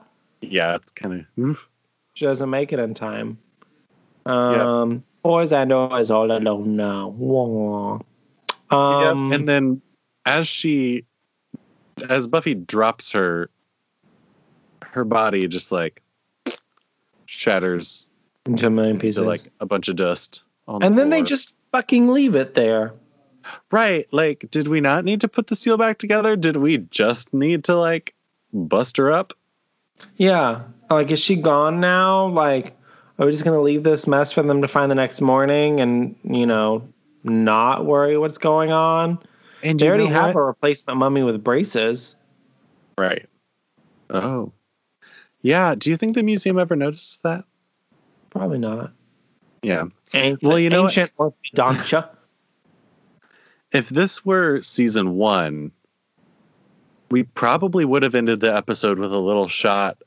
Yeah, it's kind of She doesn't make it in time. Um, Poor Xander is all alone now. Um, and then as she as Buffy drops her her body just like shatters into a million pieces. to like a bunch of dust on the and then they just fucking leave it there. right like did we not need to put the seal back together did we just need to like bust her up Yeah. Like, is she gone now? Like, are we just going to leave this mess for them to find the next morning and, you know, not worry what's going on? and They you already have what? a replacement mummy with braces. right oh yeah do you think the museum ever noticed that Probably not. yeah Ancient, Well, you know ancient orthodontia. if this were season one, we probably would have ended the episode with a little shot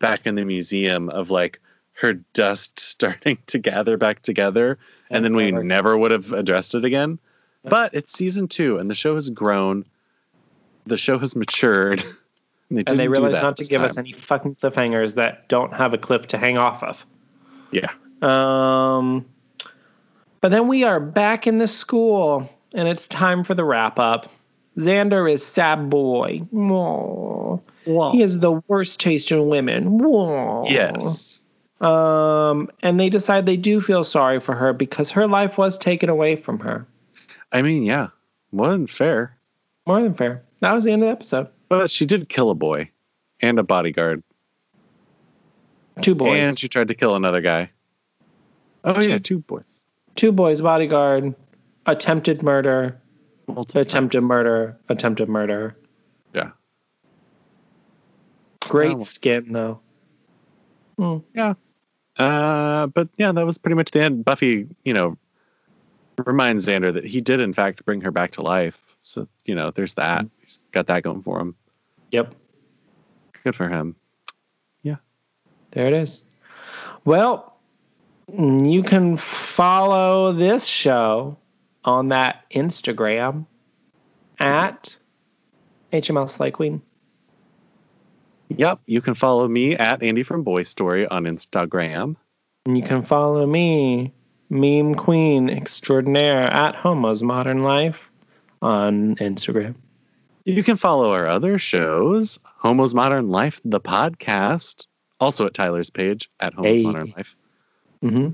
back in the museum of like her dust starting to gather back together, and then we never- would have addressed it again. But it's season two, and the show has grown, the show has matured, and they, and they didn't do realize that not to give us any fucking cliffhangers that don't have a cliff to hang off of. Yeah, Um, but then we are back in the school, and it's time for the wrap up. Xander is sad boy. Aw. He has the worst taste in women. Yes, Um, and they decide they do feel sorry for her because her life was taken away from her. I mean, yeah, more than fair, More than fair. That was the end of the episode. but she did kill a boy and a bodyguard. Two boys. And she tried to kill another guy. Oh Two. yeah, two boys. Two boys, bodyguard, attempted murder, Multiple attempted times. murder, attempted murder. Yeah. Great Oh. skin, though. Yeah. Uh, but yeah, that was pretty much the end. Buffy, you know, reminds Xander that he did in fact bring her back to life. So you know, there's that. He's got that going for him. Yep. Good for him. Yeah. There it is. Well, you can follow this show on that Instagram at HML Slay Queen. Yep. You can follow me at Andy from Boy Story on Instagram. And you can follow me, Meme Queen Extraordinaire, at Homo's Modern Life on Instagram. You can follow our other shows, Homo's Modern Life, the podcast, also at Tyler's page at Homo's Hey. Modern Life. hmm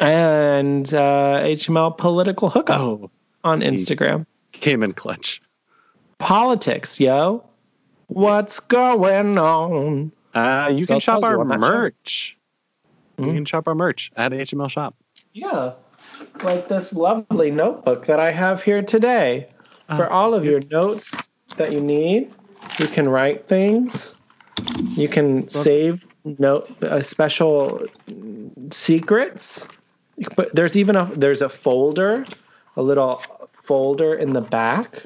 And uh, HML Political Hookup Oh, on Instagram. came in clutch. Politics, yo. What's going on? Uh, you They'll can shop our on that show. merch. You Mhm. can shop our merch at HML Shop. Yeah, like this lovely notebook that I have here today. For Oh, all of your notes that you need, you can write things. You can save note uh, special secrets. You can put, there's even a there's a folder, a little folder in the back.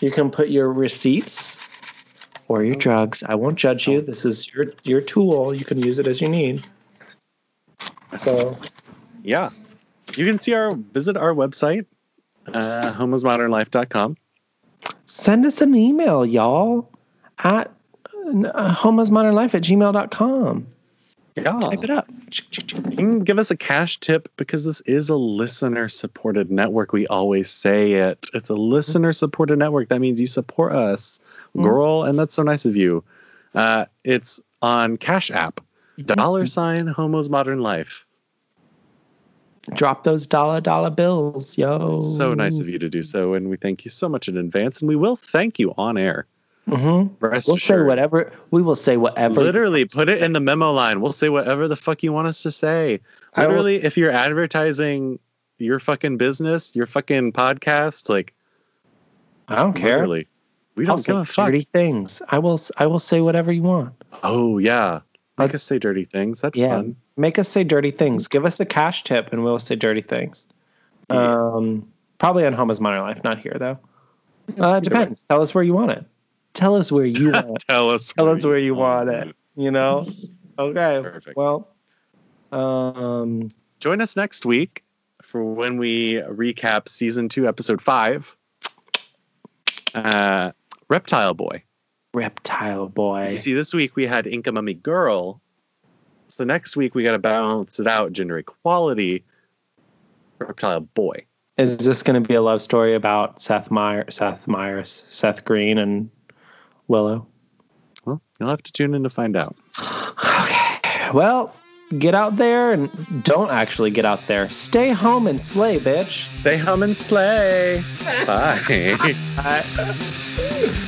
You can put your receipts or your drugs. I won't judge you. This is your your tool. You can use it as you need. So Yeah. You can see our visit our website, uh, homosmodernlife.com. send us an email, y'all, at uh, homosmodernlife at gmail.com. Yeah. Type it up. Give us a cash tip because this is a listener supported network. We always say it. It's a listener supported network. That means you support us, Mhm. girl, and that's so nice of you. Uh, it's on Cash App, dollar sign Homo's Modern Life. Drop those dollar dollar bills, yo. So nice of you to do so, and we thank you so much in advance, and we will thank you on air. Mm-hmm. Rest We'll say whatever. We will say whatever. Literally, put it in the memo line. We'll say whatever the fuck you want us to say. I will- Literally, if you're advertising your fucking business, your fucking podcast, like I don't care. literally, we I'll don't say give a fuck. dirty things. I will. I will say whatever you want. Oh yeah, make Let's- say dirty things. That's Yeah. fun. Make us say dirty things. Give us a cash tip, and we'll say dirty things. Yeah. Um, probably on Homo's Modern Life, not here though. Uh, it way. depends. Tell us where you want it. Tell us where you want. it. Tell us. Tell us where you want it. You know. Okay. Perfect. Well. Um. Join us next week for when we recap season two, episode five. Uh, Reptile Boy. Reptile boy. You see, this week we had Inca Mummy Girl. So next week we got to balance it out, gender equality. Reptile Boy. Is this going to be a love story about Seth Meyer, Seth Myers, Seth Green, and Willow? Well, you'll have to tune in to find out. Okay. Well, get out there and don't actually get out there. Stay home and slay, bitch. Stay home and slay. Bye. Bye.